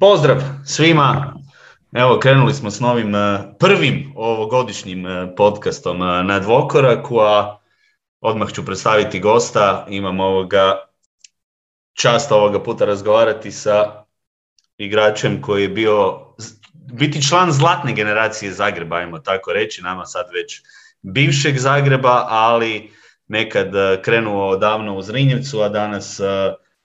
Pozdrav svima. Evo, krenuli smo s novim eh, prvim ovogodišnjim eh, podcastom eh, na Dvokoraku, a odmah ću predstaviti gosta. Imam ovoga čast ovoga puta razgovarati sa igračem koji je bio biti član zlatne generacije Zagreba, ajmo tako reći, nama sad već bivšeg Zagreba, ali nekad krenuo davno u Zrinjevcu, a danas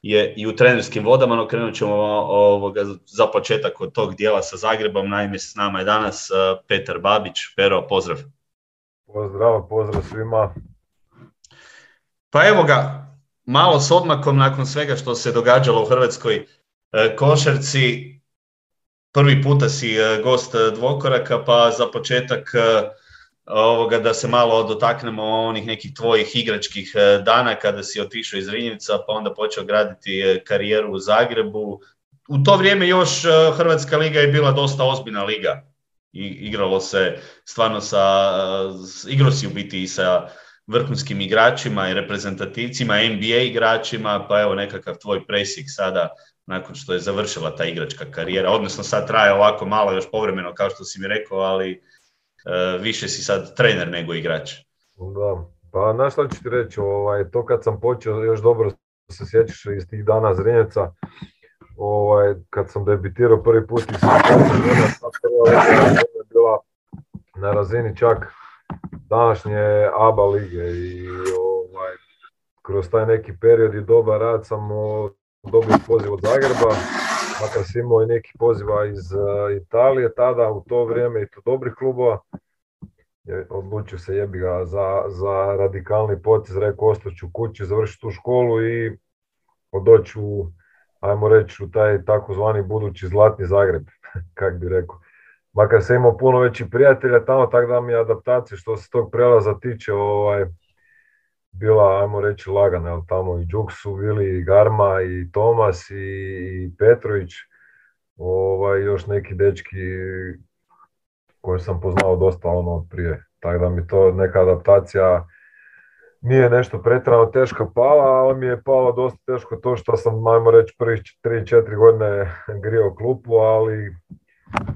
je i u trenerskim vodama, no krenut ćemo ovoga, za početak od tog dijela sa Zagrebom. Naime, s nama je danas uh, Petar Babić. Pero, pozdrav. Pozdrav, pozdrav svima. Pa evo ga, malo s odmakom nakon svega što se događalo u Hrvatskoj uh, košarci. Prvi puta si uh, gost dvokoraka, pa za početak ovoga, da se malo dotaknemo onih nekih tvojih igračkih e, dana kada si otišao iz Rinjevca pa onda počeo graditi e, karijeru u Zagrebu. U to vrijeme još e, Hrvatska liga je bila dosta ozbiljna liga. I, igralo se stvarno sa, igrao si u biti i sa vrhunskim igračima i reprezentativcima, NBA igračima, pa evo nekakav tvoj presik sada nakon što je završila ta igračka karijera, odnosno sad traje ovako malo još povremeno kao što si mi rekao, ali više si sad trener nego igrač. Da, pa znaš šta ću ti reći, ovaj, to kad sam počeo, još dobro se sjećaš iz tih dana Zrinjeca, ovaj, kad sam debitirao prvi put i sam bila na razini čak današnje ABA lige i ovaj, kroz taj neki period i dobar rad sam dobio poziv od Zagreba, makar sam imao i neki poziva iz uh, Italije tada u to vrijeme i to dobrih klubova. Odlučio se jebi ga za, za radikalni potez, rekao ostaću kući, završiti tu školu i odoći u, ajmo reći, u taj takozvani budući zlatni Zagreb, kak bi rekao. Makar sam imao puno većih prijatelja tamo, tako da mi je adaptacija što se tog prelaza tiče, ovaj, bila, ajmo reći, lagana, jel tamo i Đuk su bili i Garma i Tomas i, Petrović, ovaj, još neki dečki koje sam poznao dosta ono prije. Tako da mi to neka adaptacija nije nešto pretjerano teška pala, ali mi je palo dosta teško to što sam, ajmo reći, prvih 3-4 godine grio klupu, ali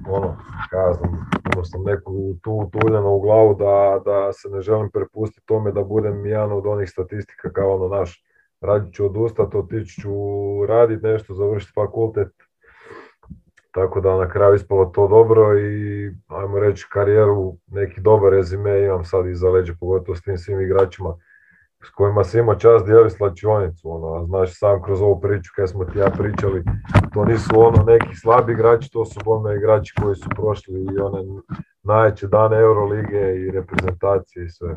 ono, kazam, imao sam neku tu tuljeno u glavu da, da se ne želim prepustiti tome da budem jedan od onih statistika kao ono naš, radit ću odustati, otići ću raditi nešto, završiti fakultet, tako da na kraju ispalo to dobro i ajmo reći karijeru, neki dobar rezime imam sad iza leđa, pogotovo s tim svim igračima s kojima se imao čast dijeliti slačionicu. Ono, znaš sam kroz ovu priču kada smo ti ja pričali, to nisu ono neki slabi igrači, to su bome igrači koji su prošli i one najveće dane Eurolige i reprezentacije i sve.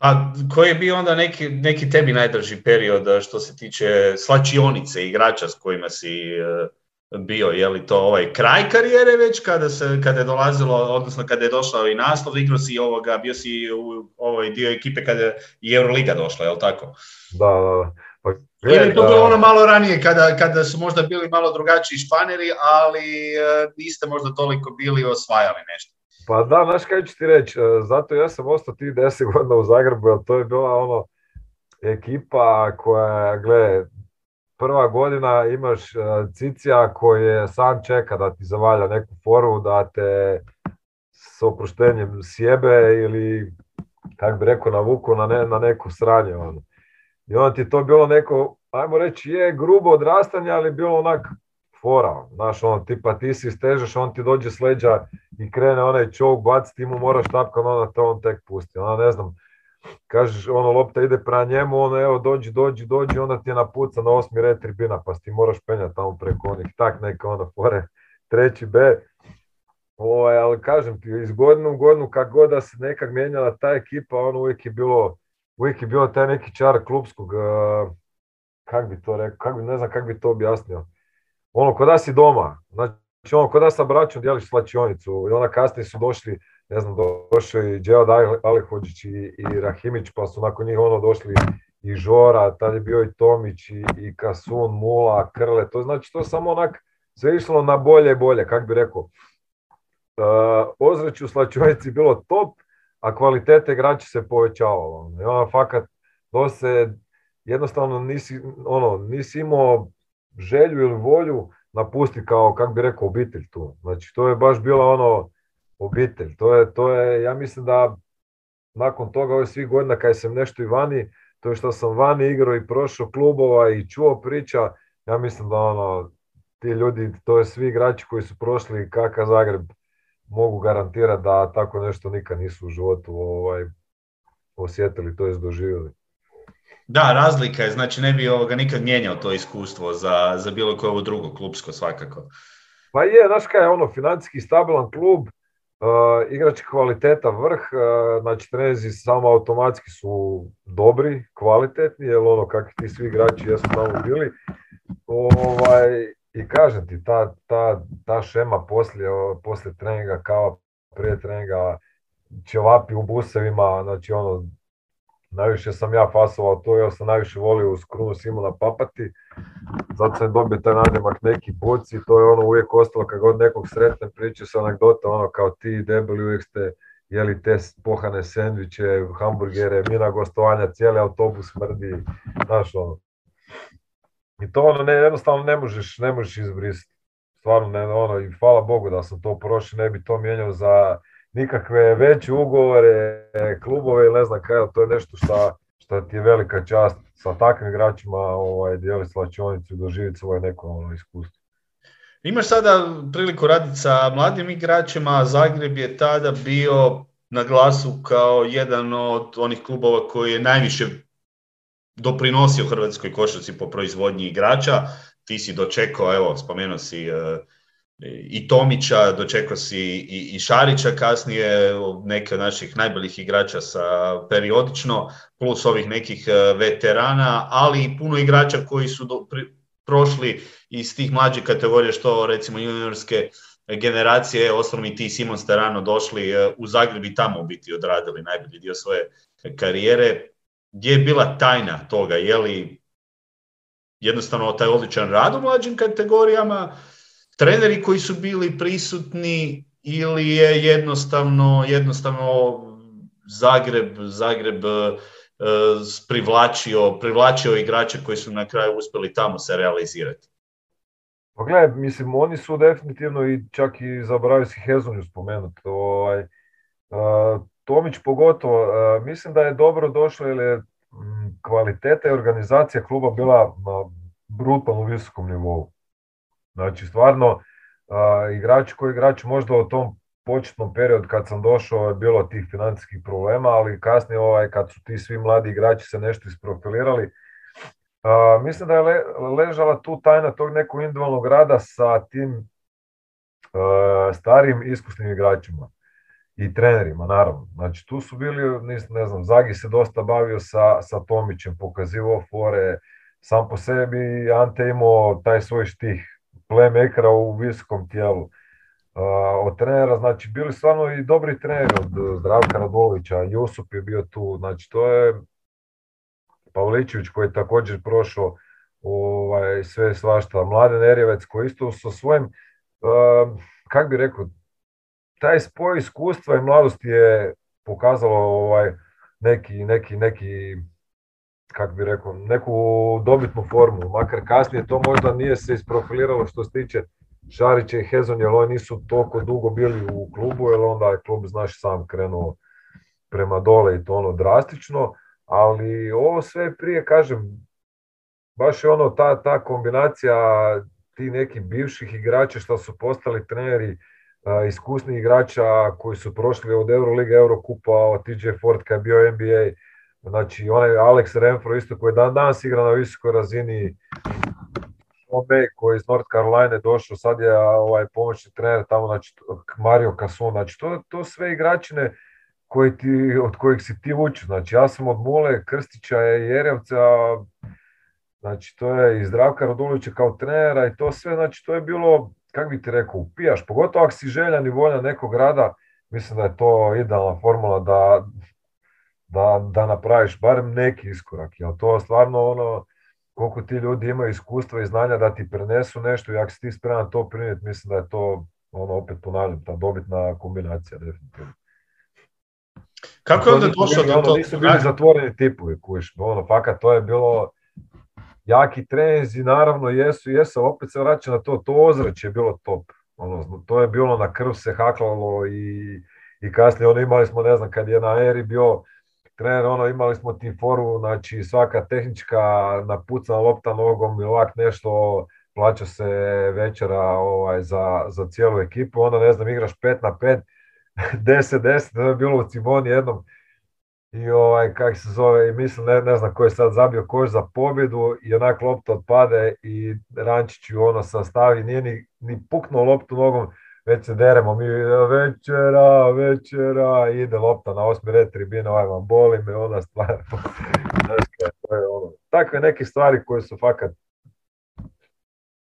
A koji je bio onda neki, neki tebi najdrži period što se tiče slačionice igrača s kojima si e, bio, je li to ovaj kraj karijere već kada se kada je dolazilo, odnosno kada je došao i naslov, igrao si ovoga, bio si u ovoj dio ekipe kada je i Euroliga došla, je li tako? Da, da. Pa, Ili je to bilo ono malo ranije kada, kada su možda bili malo drugačiji španeri, ali e, niste možda toliko bili osvajali nešto. Pa da, znaš kaj ću ti reći, e, zato ja sam ostao tih deset godina u Zagrebu, jer to je bila ono ekipa koja, gle, prva godina imaš e, Cicija koji sam čeka da ti zavalja neku foru, da te s oproštenjem sjebe ili, kak bi rekao, navuku na, ne, na neku sranje. Ono. I onda ti to bilo neko, ajmo reći, je grubo odrastanje, ali bilo onak fora. Znaš, on tipa ti si stežeš, on ti dođe s leđa i krene onaj čovjek baciti, ti mu moraš tapkan, onda to on tek pusti. Onda ne znam, kažeš ono lopta ide prema njemu, ono evo dođi, dođi, dođi, onda ti je napuca na osmi red tribina, pa ti moraš penjati tamo preko onih, tak neka ono fore, treći B. Ovaj, ali kažem ti, iz godinu u godinu, kako god da se nekak mijenjala ta ekipa, ono uvijek je bilo, uvijek je bilo taj neki čar klubskog, uh, kak bi to rekao, kak bi, ne znam kako bi to objasnio. Ono, kod da si doma, znači ono, kod da sa braćom dijeliš slačionicu i onda kasnije su došli ne znam, došao i Dževad Alihođić i, Rahimić, pa su nakon njih ono došli i Žora, tad je bio i Tomić i, i Kasun, Mula, Krle, to znači to samo onak sve išlo na bolje i bolje, kak bi rekao. Uh, ozreću u slačionici bilo top, a kvalitete igrača se povećavalo. I onda fakat, to se jednostavno nisi, ono, nisi imao želju ili volju napustiti kao, kako bi rekao, obitelj tu. Znači, to je baš bila ono, obitelj. To je, to je, ja mislim da nakon toga ove svih godina kad sam nešto i vani, to je što sam vani igrao i prošao klubova i čuo priča, ja mislim da ono, ti ljudi, to je svi igrači koji su prošli kakav Zagreb, mogu garantirati da tako nešto nikad nisu u životu ovaj, osjetili, to je doživjeli. Da, razlika je, znači ne bi ovoga nikad mijenjao to iskustvo za, za bilo koje ovo drugo klubsko svakako. Pa je, znaš kaj je ono, financijski stabilan klub, uh, igrač kvaliteta vrh, uh, znači trenezi samo automatski su dobri, kvalitetni, jer ono kakvi ti svi igrači jesu tamo bili. Ovaj, I kažem ti, ta, ta, ta šema poslije, poslije treninga, kao prije treninga, ćevapi u busevima, znači ono, najviše sam ja fasovao to, ja sam najviše volio uz krunu Simona papati, zato sam dobio taj nadimak neki boci, to je ono uvijek ostalo kad god nekog sretne priče sa anegdota, ono kao ti debeli uvijek ste jeli te pohane sendviče, hamburgere, mi na gostovanja, cijeli autobus smrdi, znaš ono. I to ono jednostavno ne možeš, ne možeš izbrisati. Stvarno ne, ono, i hvala Bogu da sam to prošao, ne bi to mijenjao za nikakve veće ugovore, klubove ili ne znam kaj, to je nešto što šta ti je velika čast sa takvim igračima ovaj, dijeliti slačionicu i doživjeti svoje neko ono, iskustvo. Imaš sada priliku raditi sa mladim igračima, Zagreb je tada bio na glasu kao jedan od onih klubova koji je najviše doprinosio Hrvatskoj košarci po proizvodnji igrača. Ti si dočekao, evo, spomenuo si uh, i Tomića, dočekao si i, i Šarića kasnije, neke od naših najboljih igrača sa periodično, plus ovih nekih e, veterana, ali i puno igrača koji su do, pri, prošli iz tih mlađih kategorija, što recimo juniorske generacije, osnovno i ti Simon ste rano došli e, u Zagreb i tamo biti odradili najbolji dio svoje karijere. Gdje je bila tajna toga? Je li jednostavno taj odličan rad u mlađim kategorijama, treneri koji su bili prisutni ili je jednostavno, jednostavno Zagreb, Zagreb uh, privlačio, privlačio igrače koji su na kraju uspjeli tamo se realizirati? Pa gledaj, mislim, oni su definitivno i čak i zaboravio si Hezonju spomenuti. Ovaj, uh, Tomić pogotovo, uh, mislim da je dobro došlo jer je kvaliteta i organizacija kluba bila na brutalno visokom nivou. Znači, stvarno, igrači koji igrači možda u tom početnom periodu kad sam došao je bilo tih financijskih problema, ali kasnije ovaj, kad su ti svi mladi igrači se nešto isprofilirali, a, mislim da je le, ležala tu tajna tog nekog individualnog rada sa tim a, starim iskusnim igračima i trenerima, naravno. Znači tu su bili, ne znam, Zagi se dosta bavio sa, sa Tomićem, pokazivao fore, sam po sebi Ante imao taj svoj štih, playmakera u visokom tijelu. Od trenera, znači bili stvarno i dobri treneri od Zdravka Radulovića, Jusup je bio tu, znači to je Pavličević koji je također prošao ovaj, sve svašta, Mladen Erjevec koji isto sa svojim, kak bi rekao, taj spoj iskustva i mladosti je pokazalo ovaj, neki, neki, neki kako bi rekao, neku dobitnu formu, makar kasnije to možda nije se isprofiliralo što se tiče Šarića i Hezon, jer oni nisu toliko dugo bili u klubu, jer onda je klub, znaš, sam krenuo prema dole i to ono drastično, ali ovo sve prije, kažem, baš je ono ta, ta kombinacija ti nekih bivših igrača što su postali treneri, iskusnih igrača koji su prošli od Euroliga, Eurokupa, od TJ Ford kad je bio NBA, Znači, onaj Alex Renfro isto koji dan danas igra na visokoj razini, Ome koji iz North Carolina došao, sad je ovaj pomoćni trener tamo, znači Mario Cason, znači to, to sve igračine koji ti, od kojih si ti učio. Znači ja sam od Mule, Krstića Jerevca, znači to je i Zdravka Radulovića kao trenera i to sve, znači to je bilo, kako bi ti rekao, upijaš, pogotovo ako si željan i voljan nekog rada, mislim da je to idealna formula da, da, da napraviš barem neki iskorak, jer to stvarno ono, koliko ti ljudi imaju iskustva i znanja da ti prenesu nešto i ako si ti spreman to prinijeti, mislim da je to, ono, opet ponavljam, ta dobitna kombinacija definitivno. Kako je onda došlo do ono, Nisu bili zatvoreni tipovi, kuš, ono, fakat to je bilo, jaki treninzi naravno jesu, jesu, opet se vraća na to, to ozračje je bilo top. Ono, to je bilo na krv se haklalo i, i kasnije ono imali smo, ne znam, kad je na eri bio trener, ono imali smo ti foru, znači svaka tehnička napucana lopta nogom i ovak nešto, plaća se večera ovaj, za, za cijelu ekipu, onda ne znam, igraš 5 na 5, 10-10, to je bilo u Ciboni jednom, i ovaj, kak se zove, i mislim, ne, ne znam ko je sad zabio koš za pobjedu i onak lopta otpade i Rančić ju ono sastavi, nije ni, ni puknuo loptu nogom, već se deremo, mi večera, večera, ide lopta na osmi red tribine, ovaj vam boli me, onda stvar. to je ono. Takve neke stvari koje su fakat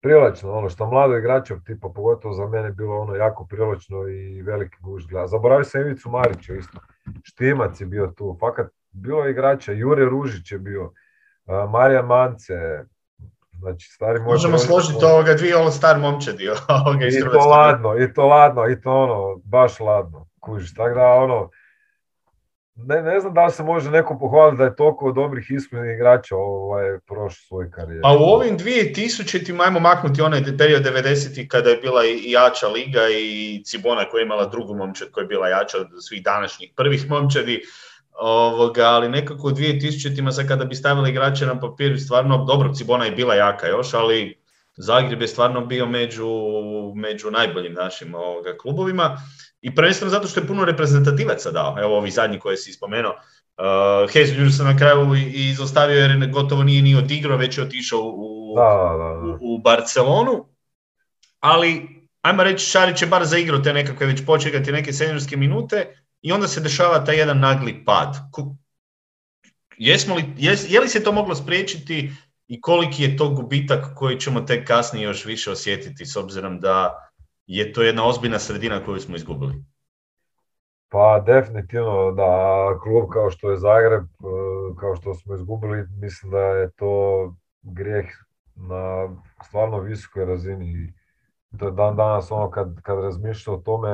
privlačno, ono što mlado igračev tipa, pogotovo za mene bilo ono jako privlačno i veliki guž gleda. Zaboravio sam Ivicu Marića isto, Štimac je bio tu, fakat bilo igrača, Jure Ružić je bio, Marija Mance, znači stari moj... Možemo složiti ovoga dvije ovo star momčadi ovoga iz I to ladno, i to ladno, i to ono, baš ladno, kužiš, tako da ono, ne, ne znam da li se može neko pohvaliti da je toliko dobrih iskrenih igrača ovaj, prošao svoj karijer. A u ovim 2000 ajmo maknuti onaj period 90 kada je bila i jača liga i Cibona koja je imala drugu momčad koja je bila jača od svih današnjih prvih momčadi. Ovoga, ali nekako u 2000-ima sad kada bi stavili igrače na papir, stvarno, dobro, Cibona je bila jaka još, ali Zagreb je stvarno bio među, među najboljim našim ovoga, klubovima. I prvenstveno zato što je puno reprezentativaca dao, evo ovi zadnji koje si spomenuo. Uh, Hezlju se na kraju i izostavio jer gotovo nije ni odigrao, već je otišao u, u, Barcelonu, ali ajmo reći Šarić je bar zaigrao te nekakve već počekati neke seniorske minute i onda se dešava taj jedan nagli pad. Jesmo li, je li se to moglo spriječiti i koliki je to gubitak koji ćemo tek kasnije još više osjetiti s obzirom da je to jedna ozbiljna sredina koju smo izgubili? Pa definitivno da klub kao što je Zagreb, e, kao što smo izgubili, mislim da je to grijeh na stvarno visokoj razini. To je dan danas ono kad, kad razmišlja o tome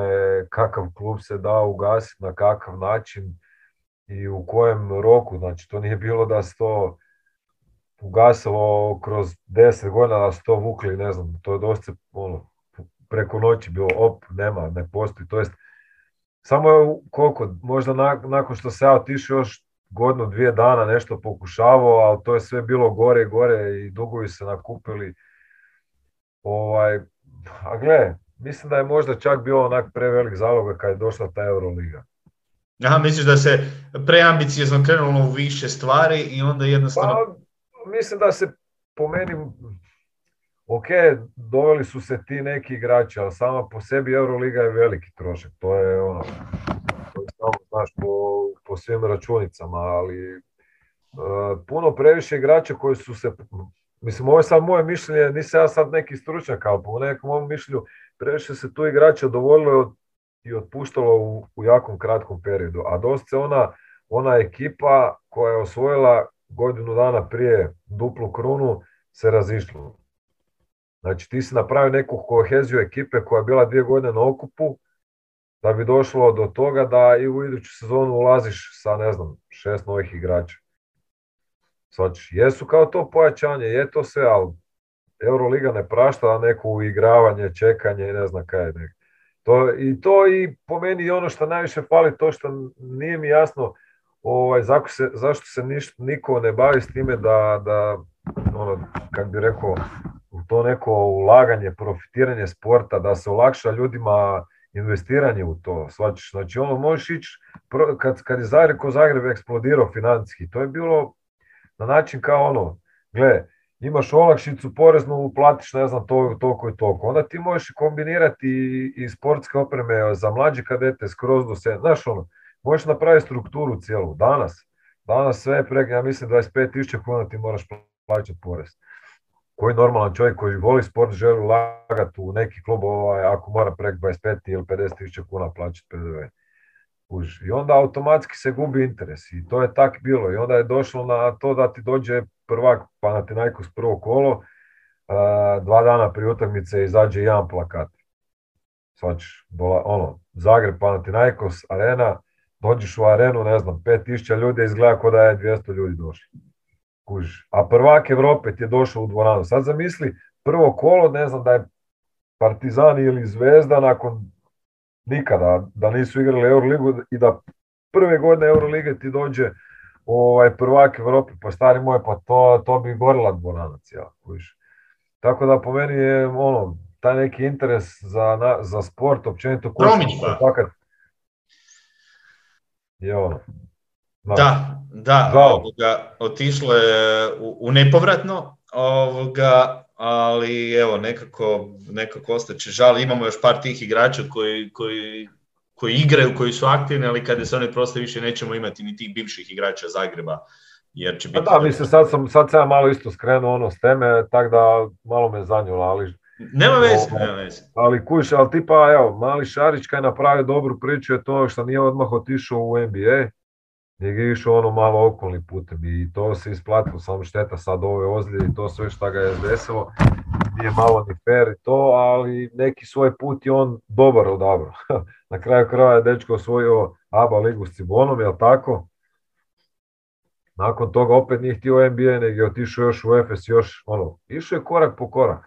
kakav klub se da ugasiti, na kakav način i u kojem roku. Znači to nije bilo da se to ugasilo kroz deset godina da su to vukli, ne znam, to je dosta ono, preko noći bilo op, nema, ne postoji. To jest, samo je koliko, možda nakon što se ja otišao još godinu, dvije dana nešto pokušavao, ali to je sve bilo gore i gore i dugovi se nakupili. Ovaj, a gle, mislim da je možda čak bilo onak prevelik zaloga kad je došla ta Euroliga. Aha, misliš da se preambiciozno krenulo u više stvari i onda jednostavno... Pa, mislim da se po meni ok, doveli su se ti neki igrači, ali sama po sebi Euroliga je veliki trošak. To je ono, to je samo znaš po, po svim računicama, ali uh, puno previše igrača koji su se, mislim ovo je sad moje mišljenje, nisam ja sad neki stručnjak, ali po nekom mom mišljenju previše se tu igrača dovoljilo i otpuštalo u, u jakom kratkom periodu, a dosta ona, ona ekipa koja je osvojila godinu dana prije duplu krunu se razišlo. Znači ti si napravio neku koheziju ekipe koja je bila dvije godine na okupu, da bi došlo do toga da i u iduću sezonu ulaziš sa, ne znam, šest novih igrača. Znači, jesu kao to pojačanje, je to sve, ali Euroliga ne prašta neko uigravanje, čekanje i ne znam kaj je. To, I to i po meni ono što najviše fali, to što nije mi jasno ovaj, se, zašto se niko ne bavi s time da, da ono, kak bi rekao, to neko ulaganje, profitiranje sporta, da se olakša ljudima investiranje u to, svačiš. Znači ono možeš ići, kad, kad je Zagreb, Zagreb eksplodirao financijski, to je bilo na način kao ono, gle, imaš olakšicu poreznu, platiš ne znam to, toliko i toliko. Onda ti možeš kombinirati i, sportske opreme za mlađe kadete skroz do se, znaš ono, možeš napraviti strukturu cijelu. Danas, danas sve preko, ja mislim 25.000 kuna ti moraš plaćati porez koji normalan čovjek koji voli sport želi ulagati u neki klub ovaj, ako mora prek 25 ili 50 tisuća kuna plaćati PDV. I onda automatski se gubi interes i to je tak bilo i onda je došlo na to da ti dođe prvak Panathinaikos prvo kolo, dva dana prije utakmice izađe jedan plakat. Svačiš, ono, Zagreb, Panathinaikos, arena, dođeš u arenu, ne znam, 5000 ljudi izgleda kao da je 200 ljudi došli. Kuž. A prvak Evrope ti je došao u dvoranu. Sad zamisli prvo kolo, ne znam da je Partizan ili Zvezda nakon nikada, da nisu igrali Euroligu i da prve godine Eurolige ti dođe ovaj, prvak Evrope, pa stari moj, pa to, to bi gorila dvorana cijela. Tako da po meni je ono, taj neki interes za, na, za sport, općenito Promidžba. Fakat, je ono. Da, da, ovoga, otišlo je u, u nepovratno, ovoga, ali evo, nekako, nekako ostaće žal. Imamo još par tih igrača koji, koji, koji igraju, koji su aktivni, ali kada se oni prosto više nećemo imati ni tih bivših igrača Zagreba. Jer će biti... Da, mislim, sad sam, sad sam malo isto skrenuo ono s teme, tako da malo me zanjulo, ali... Nema veze, nema veze. Ali kuš, ali tipa, evo, mali Šarić kaj je napravio dobru priču je to što nije odmah otišao u NBA, nego je išao ono malo okolni putem i to se isplatilo, samo šteta sad ove ozljede i to sve što ga je desilo, nije malo ni fair i to, ali neki svoj put je on dobar odabrao. Na kraju kraja je dečko osvojio ABA ligu s Cibonom, jel tako? Nakon toga opet nije htio NBA, nego je otišao još u Efes, još ono, išao je korak po korak.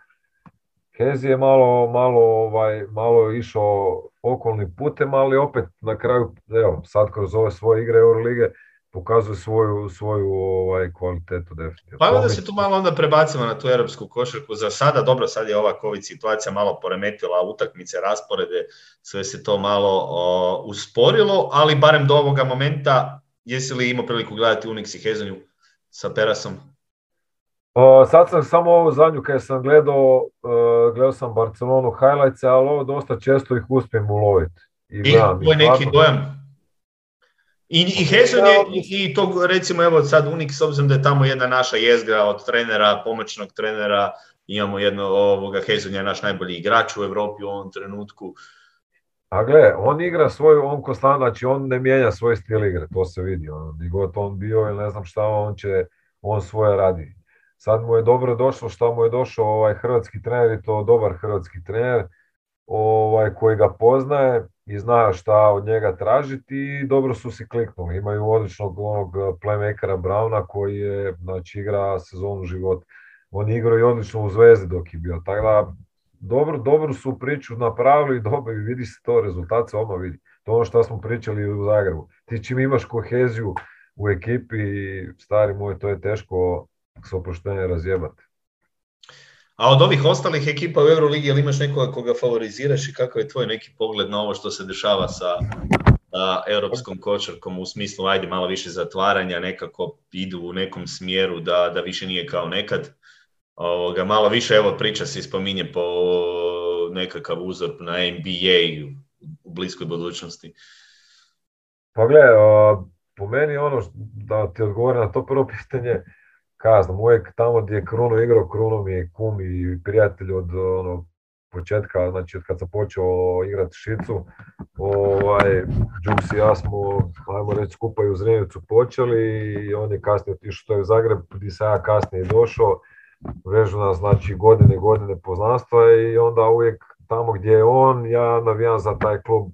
Kezi je malo, malo, ovaj, malo išao okolnim putem, ali opet na kraju, evo, sad kroz ove svoje igre Eurolige, pokazuje svoju, svoju ovaj, kvalitetu definitivno. Pa da se tu malo onda prebacimo na tu europsku košarku. Za sada, dobro, sad je ova COVID situacija malo poremetila utakmice, rasporede, sve se to malo usporilo, ali barem do ovoga momenta, jesi li imao priliku gledati Unix i Hezonju sa Perasom? Sad sam samo ovo zadnju kad sam gledao, uh, gledao sam Barcelonu highlights, ali ovo dosta često ih uspijem uloviti. I, I je neki dojam? I, i je, i, to recimo evo sad Unik, s obzirom da je tamo jedna naša jezgra od trenera, pomoćnog trenera, imamo jedno ovoga, Heson je naš najbolji igrač u Europi u ovom trenutku. A gle, on igra svoju, on konstant, znači on ne mijenja svoj stil igre, to se vidi, on, god on bio ili ne znam šta, on će, on svoje radi. Sad mu je dobro došlo što mu je došao ovaj hrvatski trener i to dobar hrvatski trener ovaj, koji ga poznaje i zna šta od njega tražiti i dobro su si kliknuli. Imaju odličnog onog playmakera Brauna koji je, znači, igra sezonu života. On je igrao i odlično u Zvezdi dok je bio. Tako da, dobro, dobru su priču napravili i dobro, vidi se to, rezultat se vidi. To ono što smo pričali u Zagrebu. Ti čim imaš koheziju u ekipi, stari moj, to je teško s oproštenje razjebati. A od ovih ostalih ekipa u Euroligi, jel imaš nekoga koga favoriziraš i kakav je tvoj neki pogled na ovo što se dešava sa europskom košarkom u smislu ajde malo više zatvaranja, nekako idu u nekom smjeru da, da više nije kao nekad. Ovoga, malo više, evo priča se spominje po nekakav uzor na NBA u bliskoj budućnosti. Pa gle, po meni ono da ti odgovorim na to prvo pitanje, kaznom, uvijek tamo gdje je Kruno igrao, Kruno mi je kum i prijatelj od ono, početka, znači od kad sam počeo igrati šicu, ovaj, Džuks i ja smo, ajmo reći, skupa i u Zrenicu počeli i on je kasnije otišao u Zagreb, gdje sam ja kasnije došao, vežu nas znači godine godine poznanstva i onda uvijek tamo gdje je on, ja navijam za taj klub.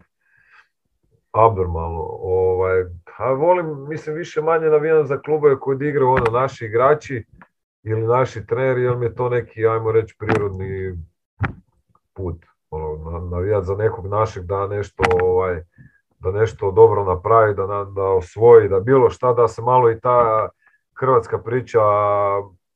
Abnormalno. Ovaj, a volim, mislim, više manje navijam za klubove koji igraju ono, naši igrači ili naši treneri, jer mi je to neki, ajmo reći, prirodni put. Ono, navijat za nekog našeg da nešto, ovaj, da nešto dobro napravi, da, da osvoji, da bilo šta, da se malo i ta hrvatska priča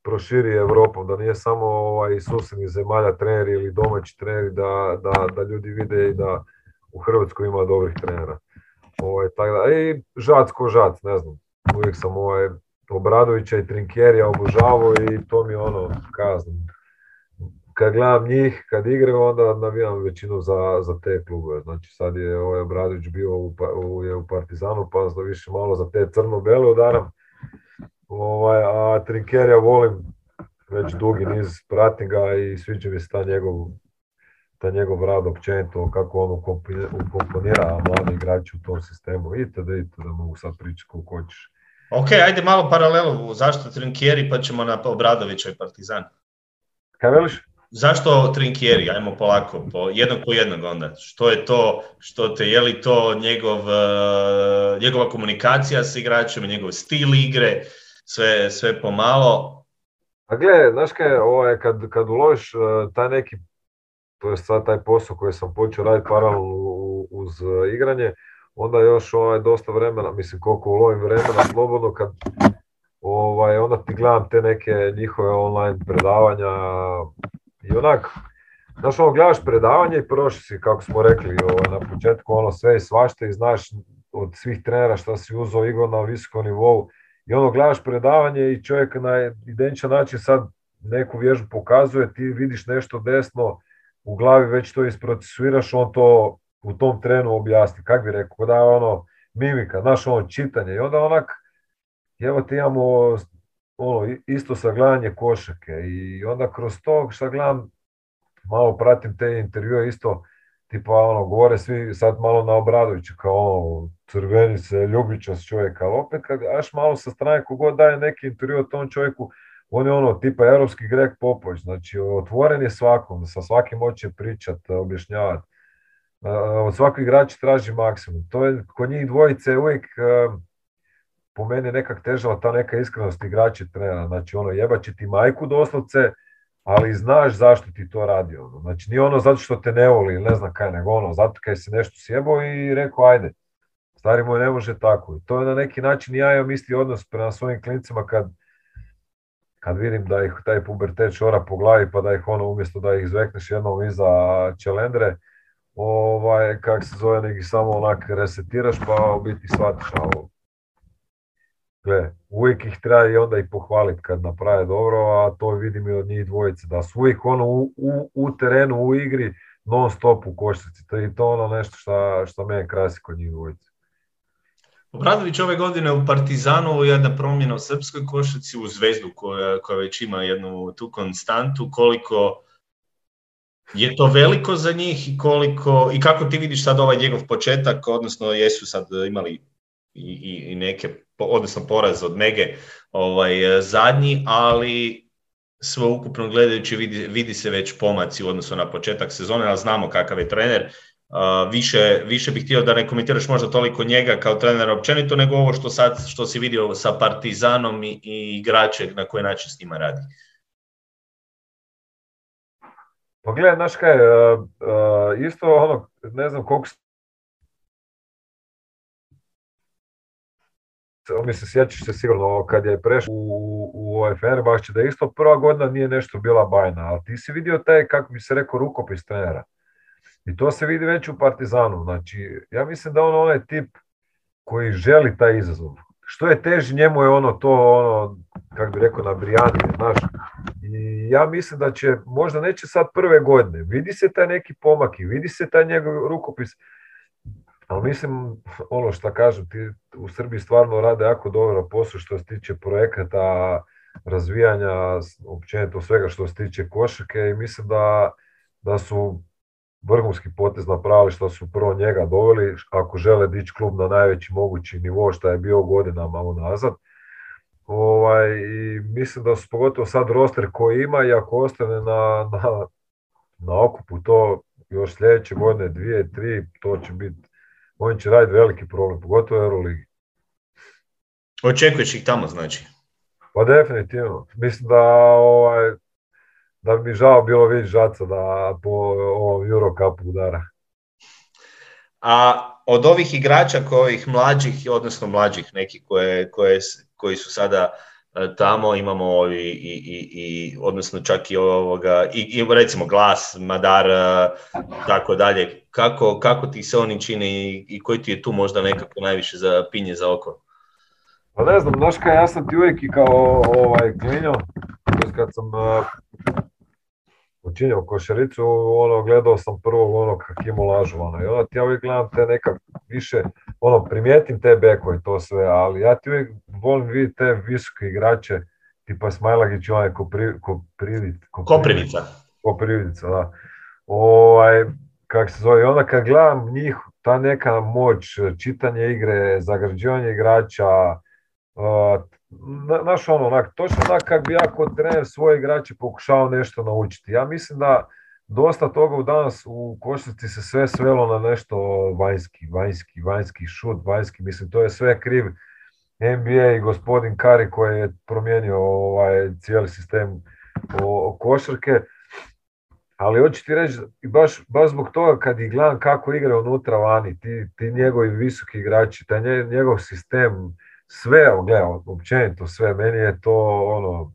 proširi Evropom, da nije samo ovaj, susjednih zemalja treneri ili domaći treneri, da, da, da ljudi vide i da u Hrvatskoj ima dobrih trenera. Ovaj, tako da, I žac ko žac, ne znam. Uvijek sam ovaj, Obradovića i Trinkjerija obožavao i to mi ono, kazno. Kad gledam njih, kad igraju, onda navijam većinu za, za te klube. Znači sad je ovaj Obradović bio u, pa, u, je u Partizanu, pa da više malo za te crno-bele udaram. Ovaj, a Trinkerija volim već dugi niz, pratim ga i sviđa mi se ta njegov ta njegov rad općenito, kako on ukomponira mladi igrači u tom sistemu, itd. da mogu sad pričati koliko hoćeš. Ok, ajde malo paralelu, zašto Trinkieri pa ćemo na Obradovića i Partizan. Kaj veliš? Zašto Trinkieri, ajmo polako, po jednog po jednog onda. Što je to, što te, je li to njegov, uh, njegova komunikacija s igračima, njegov stil igre, sve, sve pomalo. A gle, znaš kaj, ovaj, kad, kad uloviš taj neki, to je sad taj posao koji sam počeo raditi paralelno uz igranje, onda još ovaj, dosta vremena, mislim koliko ulovim vremena slobodno kad ovaj, onda ti gledam te neke njihove online predavanja i onak, znaš ono gledaš predavanje i prošli si kako smo rekli ovaj, na početku ono sve i svašta i znaš od svih trenera što si uzeo igro na visokom nivou i ono gledaš predavanje i čovjek na identičan način sad neku vježbu pokazuje, ti vidiš nešto desno, u glavi već to isprocesuiraš, on to u tom trenu objasni, kak bi rekao, da je ono mimika, znaš ono čitanje. I onda onak, evo ti imamo ono, isto sagledanje košake i onda kroz to šta gledam, malo pratim te intervjue isto, tipa ono, govore svi sad malo na Obradovića kao ono, crvenice, ljubičast čovjeka, ali opet kad aš malo sa strane kogod daje neki intervju o tom čovjeku, on je ono tipa europski Greg Popović, znači otvoren je svakom, sa svakim hoće pričat, objašnjavati. Od svakog igrača traži maksimum. To je kod njih dvojice uvijek po meni nekak težava ta neka iskrenost igrača trenera. Znači ono jebaće ti majku doslovce, ali znaš zašto ti to radi. Ono. Znači nije ono zato što te ne voli ne znam kaj, nego ono zato kaj se nešto sjebo i rekao ajde. Stari moj ne može tako. To je na neki način ja imam isti odnos prema svojim klincima kad kad vidim da ih taj pubertet čora po glavi pa da ih ono umjesto da ih zvekneš jednom iza čelendre, ovaj, kak se zove, nek samo onak resetiraš pa u biti shvatiš, ali gle, uvijek ih treba i onda i pohvaliti kad naprave dobro, a to vidim i od njih dvojice, da su uvijek ono u, u, u terenu, u igri, non stop u košnici, to je to ono nešto što, mene krasi kod njih dvojice. Obradović ove godine u Partizanu jedna promjena u srpskoj košarci u Zvezdu koja, koja već ima jednu tu konstantu, koliko je to veliko za njih i koliko i kako ti vidiš sad ovaj njegov početak, odnosno jesu sad imali i, i, i neke, odnosno poraz od Mege ovaj, zadnji, ali sve ukupno gledajući vidi, vidi se već pomaci u odnosu na početak sezone, ali znamo kakav je trener. Više, više bih htio da ne komentiraš možda toliko njega kao trenera općenito, nego ovo što sad što si vidio sa Partizanom i, i igrače na koji način s njima radi. Pa gledaj, znaš kaj, uh, uh, isto ono, ne znam koliko mislim, sjećaš se sigurno kad je prešao u, u ovaj Fenerbahče, da isto prva godina nije nešto bila bajna, ali ti si vidio taj, kako bi se rekao, rukopis trenera. I to se vidi već u Partizanu. Znači, ja mislim da on onaj tip koji želi taj izazov. Što je teži njemu je ono to, ono, kako bi rekao, na brijani, znaš. I ja mislim da će, možda neće sad prve godine, vidi se taj neki pomak i vidi se taj njegov rukopis, ali mislim, ono što kažem, ti u Srbiji stvarno rade jako dobro posao što se tiče projekata, razvijanja, općenito svega što se tiče košake i mislim da, da su vrhunski potez napravili što su prvo njega doveli, ako žele dići klub na najveći mogući nivo što je bio godinama unazad. Ovaj, I mislim da su pogotovo sad roster koji ima i ako ostane na, na, na okupu to još sljedeće godine, dvije, tri, to će biti oni će raditi veliki problem, pogotovo u Euroligi. Očekuješ ih tamo, znači? Pa definitivno. Mislim da ovaj, da bi mi žao bilo vidjeti Žaca da po ovom Eurocupu udara. A od ovih igrača ovih mlađih, odnosno mlađih nekih koje, koje, koji su sada e, tamo imamo i, i, i, i odnosno čak i ovoga i, i recimo glas, Madar e, tako dalje. Kako, kako ti se oni čine i, i koji ti je tu možda nekako najviše za pinje za oko? Pa ne znam, znaš kaj, ja sam ti uvijek i kao ovaj klinio, kad sam počinjao košaricu, ono, gledao sam prvog onog Hakimu Lažovana i onda ti ja uvijek gledam te nekak više, ono, primijetim te bekove to sve, ali ja ti uvijek volim vidjeti te visoke igrače, tipa Smajlagić, onaj Kopri, Koprivica. Koprivica. Koprivica, da. Ovaj, kak se zove, onda kad gledam njih, ta neka moć, čitanje igre, zagrađivanje igrača, znaš ono, onak, točno onak kak bi ja kod trener svoje igrače pokušao nešto naučiti. Ja mislim da dosta toga u danas u košarci se sve svelo na nešto vanjski, vanjski, vanjski šut, vanjski, mislim to je sve kriv NBA i gospodin Kari koji je promijenio ovaj cijeli sistem o, košarke. Ali hoću ti reći, baš, baš zbog toga kad ih gledam kako igra unutra vani, ti, ti njegovi visoki igrači, taj njegov sistem, sve, gledam, općenito sve, meni je to ono,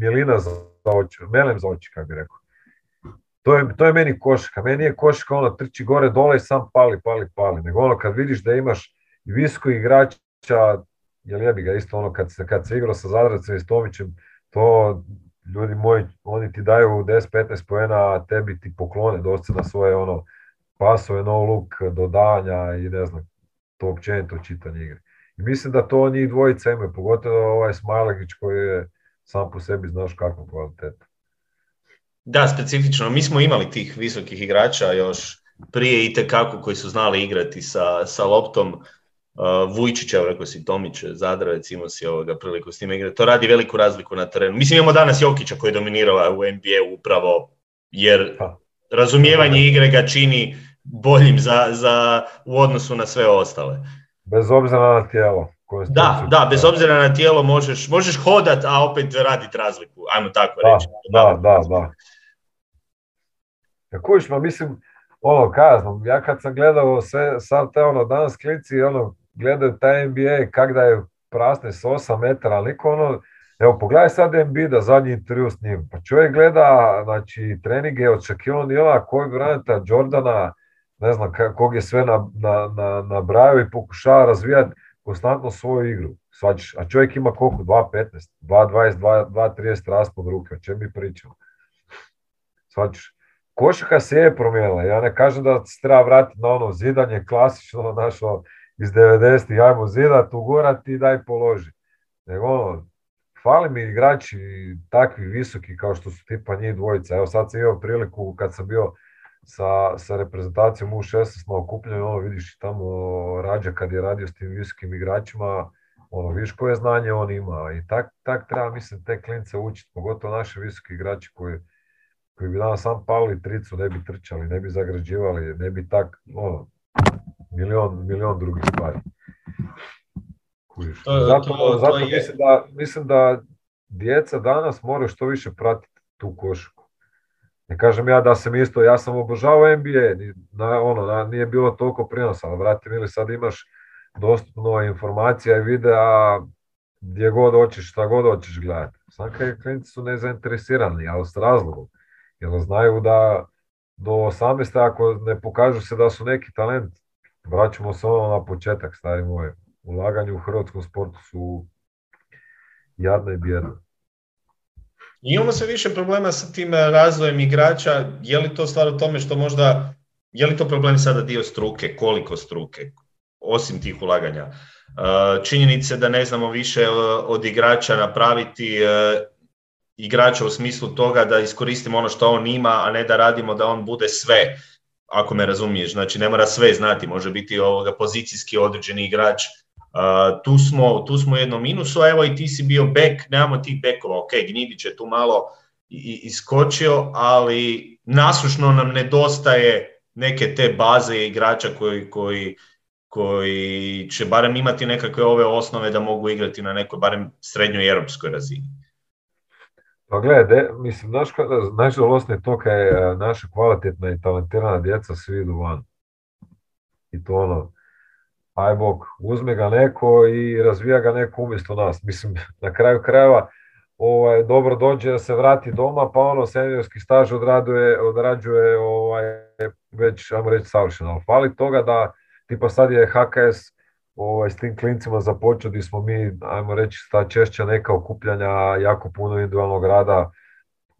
milina za oči, melem za oči, kako bi rekao. To je, to je meni koška. Meni je koška ono trči gore dole i sam pali, pali, pali. Nego ono kad vidiš da imaš visoko igrača, jel jebi ga isto ono kad se, kad se igrao sa Zadravcem i Stomićem, to ljudi moji, oni ti daju 10-15 poena, a tebi ti poklone dosta na svoje ono pasove, no look, dodanja i ne znam, to općenito čitanje igre. I mislim da to njih dvojica imaju, pogotovo ovaj Smajlegić koji je sam po sebi znaš kakva kvaliteta. Da, specifično. Mi smo imali tih visokih igrača još prije i tekako koji su znali igrati sa, sa loptom. Uh, Vujčića, rekao si Tomić, Zadravec, imao si ovoga priliku s njima igrati. To radi veliku razliku na terenu. Mislim, imamo danas Jokića koji je dominirao u NBA upravo jer razumijevanje igre ga čini boljim za, za, u odnosu na sve ostale. Bez obzira na tijelo. Da, da, bez obzira na tijelo možeš, možeš hodat, a opet raditi razliku, ajmo tako da, reći. Da, da, da. Ja kužiš, ma mislim, ono, kaznom, ja kad sam gledao sve, sad te ono, danas klici, ono, gledaju taj NBA, kak da je prasne s 8 metara, ali niko ono, evo, pogledaj sad da zadnji intervju s njim, pa čovjek gleda, znači, treninge od Shaquille O'Neala, koji Bryanta, Jordana, ne znam kog je sve nabrajao na, na i pokušava razvijati konstantno svoju igru. Svačiš, a čovjek ima koliko? 2.15, 2.20, 2.30 raspod ruke, o čem mi pričamo? Svačiš, košaka se je promijenila. Ja ne kažem da se treba vratiti na ono zidanje klasično našo iz 90-ih, ajmo zidat, ugorati i daj položi. Nego ono, fali mi igrači takvi visoki kao što su tipa njih dvojica. Evo sad sam imao priliku kad sam bio sa, sa reprezentacijom u 16 na okupljanju, ono vidiš tamo rađa kad je radio s tim visokim igračima, ono vidiš koje znanje on ima i tak, tak treba mislim te klince učiti, pogotovo naši visoki igrači koji, koji bi danas sam pali tricu, ne bi trčali, ne bi zagrađivali, ne bi tak, ono, milion, milion drugih stvari. zato, zato mislim, da, mislim da djeca danas moraju što više pratiti tu košarku. Ne kažem ja da sam isto, ja sam obožavao NBA, na, ono, nije bilo toliko prinosa, ali vrati ili sad imaš dostupno informacija i videa gdje god hoćeš, šta god hoćeš gledati. Svaka klinci su nezainteresirani, ali s razlogom. Jer znaju da do 18. ako ne pokažu se da su neki talent, vraćamo se ono na početak, stari moje. Ulaganje u hrvatskom sportu su jadno i bjedno. imamo sve više problema sa tim razvojem igrača. Je li to stvar o tome što možda, je li to problem sada dio struke, koliko struke, osim tih ulaganja? E, činjenice da ne znamo više e, od igrača napraviti igrača u smislu toga da iskoristimo ono što on ima, a ne da radimo da on bude sve, ako me razumiješ. Znači ne mora sve znati, može biti ovoga pozicijski određeni igrač. Tu, smo, tu smo u jednom minusu, a evo i ti si bio bek, nemamo tih bekova, ok, Gnidić je tu malo iskočio, ali nasušno nam nedostaje neke te baze igrača koji, koji, koji će barem imati nekakve ove osnove da mogu igrati na nekoj barem srednjoj europskoj razini. Pa gledaj, mislim, naš, najžalostnije to je naša kvalitetna i talentirana djeca svi idu van. I to ono, aj bog, uzme ga neko i razvija ga neko umjesto nas. Mislim, na kraju krajeva, ovaj, dobro dođe da se vrati doma, pa ono seniorski staž odrađuje, odrađuje ovaj, već, ajmo reći, savršeno. Ali fali toga da, tipa sad je HKS ovaj, s tim klincima započeli smo mi, ajmo reći, ta češća neka okupljanja, jako puno individualnog rada,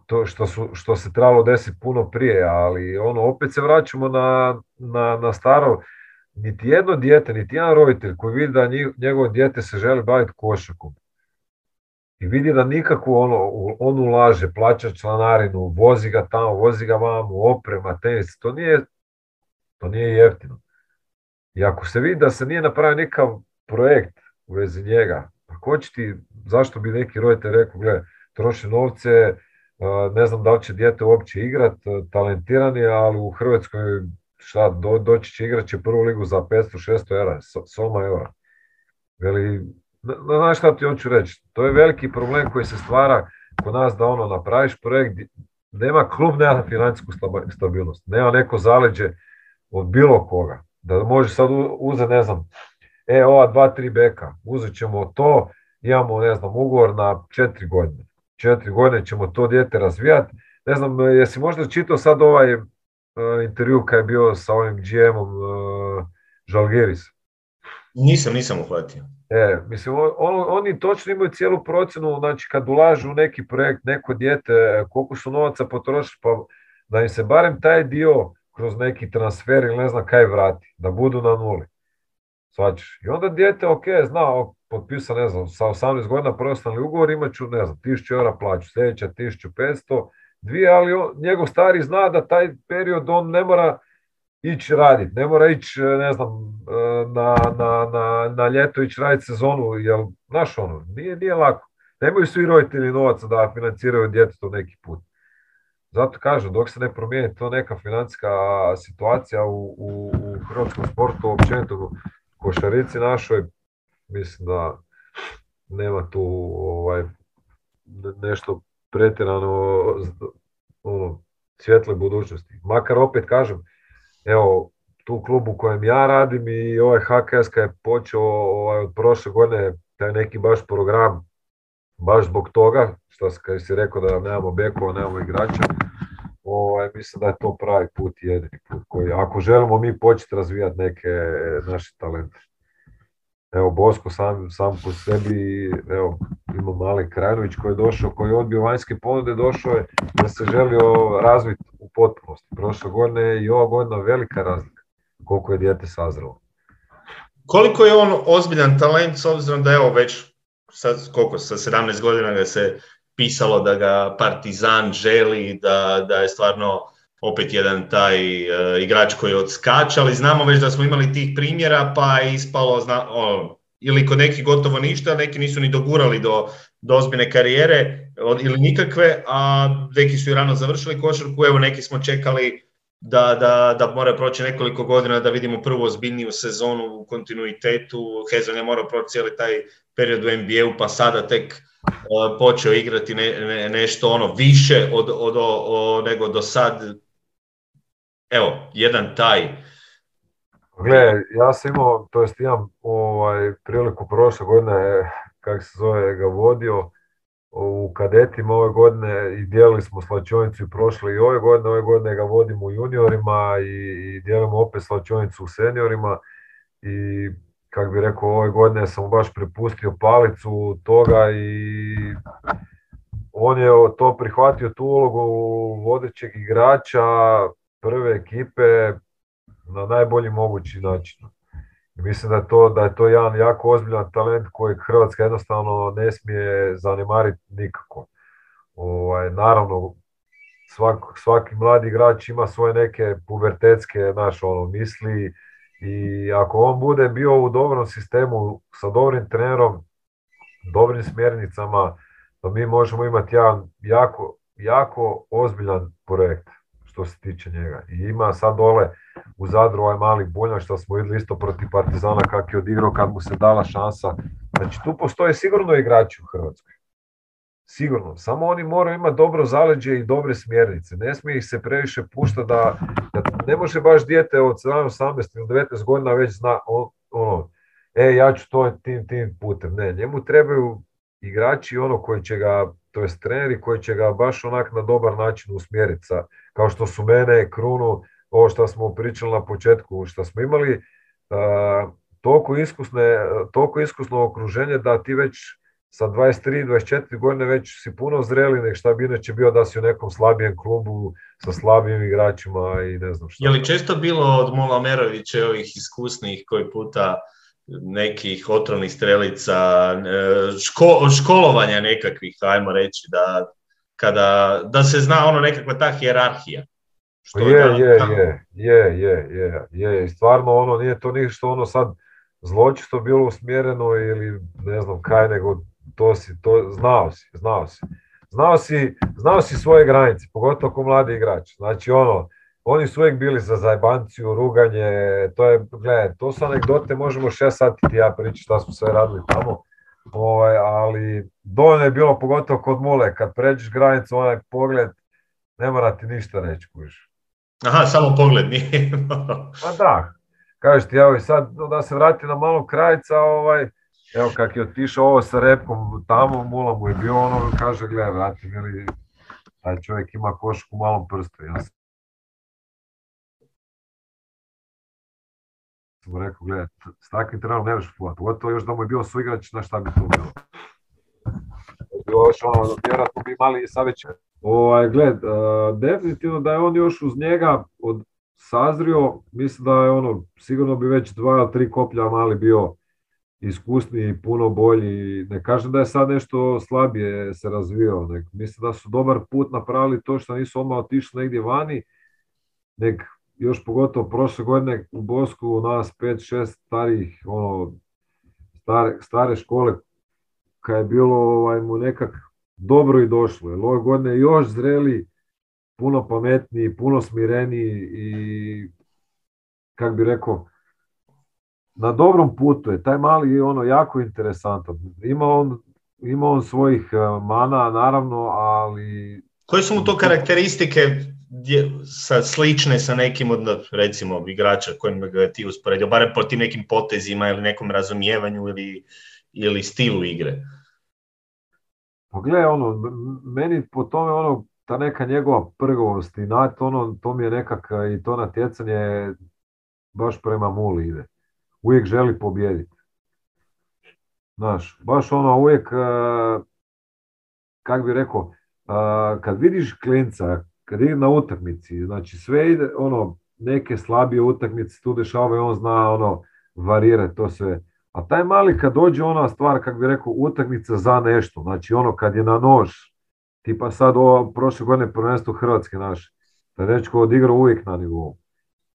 to što, su, što se trebalo desiti puno prije, ali ono, opet se vraćamo na, na, na staro, niti jedno dijete, niti jedan roditelj koji vidi da njegovo dijete se želi baviti košakom i vidi da nikako ono, on ulaže, plaća članarinu, vozi ga tamo, vozi ga vamo, oprema, tenis, to nije, to nije jeftino. I ako se vidi da se nije napravio nikakav projekt u vezi njega, pa ko će ti, zašto bi neki roditelj rekao, gle, troši novce, ne znam da li će dijete uopće igrat, talentirani, ali u Hrvatskoj šta, do, doći će igrat će prvu ligu za 500-600 eura, soma eura. Veli, znaš šta ti hoću reći, to je veliki problem koji se stvara kod nas da ono napraviš projekt, nema klub, nema financijsku stabilnost, nema neko zaleđe od bilo koga, da možeš sad uzeti, ne znam, e, ova dva, tri beka, uzet ćemo to, imamo, ne znam, ugovor na četiri godine. Četiri godine ćemo to dijete razvijati. Ne znam, jesi možda čitao sad ovaj intervju kad je bio sa ovim GM-om uh, Žalgiris? Nisam, nisam uhvatio. E, mislim, on, oni točno imaju cijelu procjenu, znači kad ulažu u neki projekt, neko dijete, koliko su novaca potroši, pa da im se barem taj dio kroz neki transfer ili ne znam kaj vrati, da budu na nuli. Svačiš. I onda dijete, ok, zna, potpisa, ne znam, sa 18 godina profesionalni ugovor, imat ću, ne znam, 1000 eura plaću, sljedeća 1500, dvije, ali on, njegov stari zna da taj period on ne mora ići raditi, ne mora ići, ne znam, na, na, na, na ljeto ići raditi sezonu, jer, znaš ono, nije, nije lako. Nemaju svi roditelji novaca da financiraju djetetu neki put. Zato kažem, dok se ne promijeni to neka financijska situacija u, u, u hrvatskom sportu, općenito u košarici našoj, mislim da nema tu ovaj, nešto pretjerano ono, svjetle budućnosti. Makar opet kažem, evo, tu klubu u kojem ja radim i ovaj HKS je počeo ovaj, od prošle godine taj neki baš program, baš zbog toga, što si rekao da nemamo bekova, nemamo igrača, ovaj, mislim da je to pravi put jedini put koji, ako želimo mi početi razvijati neke naše talente. Evo, Bosko sam, sam po sebi, evo, ima mali Krajnović koji je došao, koji je odbio vanjske ponude, došao je da se želio razviti u potpunosti. Prošle godine i ova godina velika razlika koliko je dijete sazrelo. Koliko je on ozbiljan talent s obzirom da evo već sad, koliko sa 17 godina ga se pisalo da ga Partizan želi, da, da je stvarno opet jedan taj uh, igrač koji odskače, ali znamo već da smo imali tih primjera, pa je ispalo zna, ili kod nekih gotovo ništa, neki nisu ni dogurali do, do ozbiljne karijere ili nikakve, a neki su i rano završili košarku, evo neki smo čekali da, da, da mora proći nekoliko godina da vidimo prvu ozbiljniju sezonu u kontinuitetu, Hezon je morao proći cijeli taj period u NBA-u, pa sada tek uh, počeo igrati ne, ne, nešto ono više od, od, od, nego do sad evo, jedan taj. Gle, ja sam imao, to jest imam ovaj, priliku prošle godine, kak se zove, ga vodio u kadetima ove godine i dijelili smo slačionicu i prošle i ove godine, ove godine ga vodimo u juniorima i, i dijelimo opet slačionicu u seniorima i kak bi rekao, ove godine sam baš prepustio palicu toga i on je to prihvatio tu ulogu vodećeg igrača, prve ekipe na najbolji mogući način. mislim da je, to, da je to jedan jako ozbiljan talent kojeg Hrvatska jednostavno ne smije zanemariti nikako. Ovaj, naravno, svak, svaki mladi igrač ima svoje neke pubertetske naš, ono, misli i ako on bude bio u dobrom sistemu sa dobrim trenerom, dobrim smjernicama, da mi možemo imati jedan jako, jako ozbiljan projekt što se tiče njega. I ima sad dole u Zadru ovaj mali Bunja što smo vidjeli isto protiv Partizana kak je odigrao kad mu se dala šansa. Znači tu postoje sigurno igrači u Hrvatskoj. Sigurno. Samo oni moraju imati dobro zaleđe i dobre smjernice. Ne smije ih se previše puštati da, da ne može baš dijete od 17, 18 ili 19 godina već zna ono, e ja ću to tim, tim putem. Ne, njemu trebaju igrači ono koji će ga, to jest treneri koji će ga baš onak na dobar način usmjeriti kao što su mene, Krunu, ovo što smo pričali na početku, što smo imali uh, toliko, iskusne, toliko iskusno okruženje da ti već sa 23-24 godine već si puno zreli nek šta bi inače bio da si u nekom slabijem klubu sa slabijim igračima i ne znam šta. Je li često bilo od Mola Merovića ovih iskusnih koji puta nekih otrovnih strelica, ško, školovanja nekakvih, ajmo reći, da kada, da se zna ono nekakva ta hijerarhija. Što je, je, je, je, je, je, je, i stvarno ono nije to ništa ono sad zločisto bilo usmjereno ili ne znam kaj, nego to si, to, znao si, znao si. Znao si, znao si svoje granice, pogotovo kao mladi igrač. Znači ono, oni su uvijek bili za zajbanciju, ruganje, to je, gledaj, to su anegdote, možemo šest sati ti ja pričati šta smo sve radili tamo, Ovaj, ali dovoljno je bilo pogotovo kod mule, kad pređeš granicu, onaj pogled, ne mora ti ništa reći, kužiš. Aha, samo pogled nije. Pa da, kažeš ti, evo i sad da se vrati na malo krajca, ovaj, evo kak je otišao ovo sa repkom tamo, mula mu je bio ono, kaže, gledaj, vrati, mili, taj čovjek ima košku u malom prstu. Ja sam mu rekao, gledaj, s takvim trenom ne možeš fulat, pogotovo još da mu je bio suigrač, na šta bi to bilo. Bilo još ono, vjerojatno bi imali sad već Ovaj, gled, definitivno da je on još uz njega od sazrio, mislim da je ono, sigurno bi već dva, tri koplja mali bio iskusniji, puno bolji. Ne kažem da je sad nešto slabije se razvio, nek, mislim da su dobar put napravili to što nisu odmah otišli negdje vani, nek još pogotovo prošle godine u Bosku u nas 5-6 starih, ono, stare, stare škole, kad je bilo ovaj, mu nekak dobro i došlo. Jer ove godine još zreli, puno pametniji, puno smireniji i kak bi rekao, na dobrom putu je. Taj mali je ono jako interesantan. Ima on, ima on svojih eh, mana, naravno, ali... Koje su mu to karakteristike sa, slične sa nekim od, recimo, igrača kojim ga ti usporedio, barem po tim nekim potezima ili nekom razumijevanju ili, ili stilu igre? Pa gle, ono, meni po tome ono, ta neka njegova prgovost i ono, to mi je nekak i to natjecanje baš prema muli ide. Uvijek želi pobijediti. Znaš, baš ono uvijek, kak bi rekao, kad vidiš klinca, kad ide na utakmici, znači sve ide, ono, neke slabije utakmice tu dešavaju, on zna ono, varirati to sve a taj mali kad dođe ona stvar, kako bi rekao, utakmica za nešto, znači ono kad je na nož, tipa sad ovo prošle godine prvenstvo Hrvatske naše, da dečko odigrao uvijek na nivou.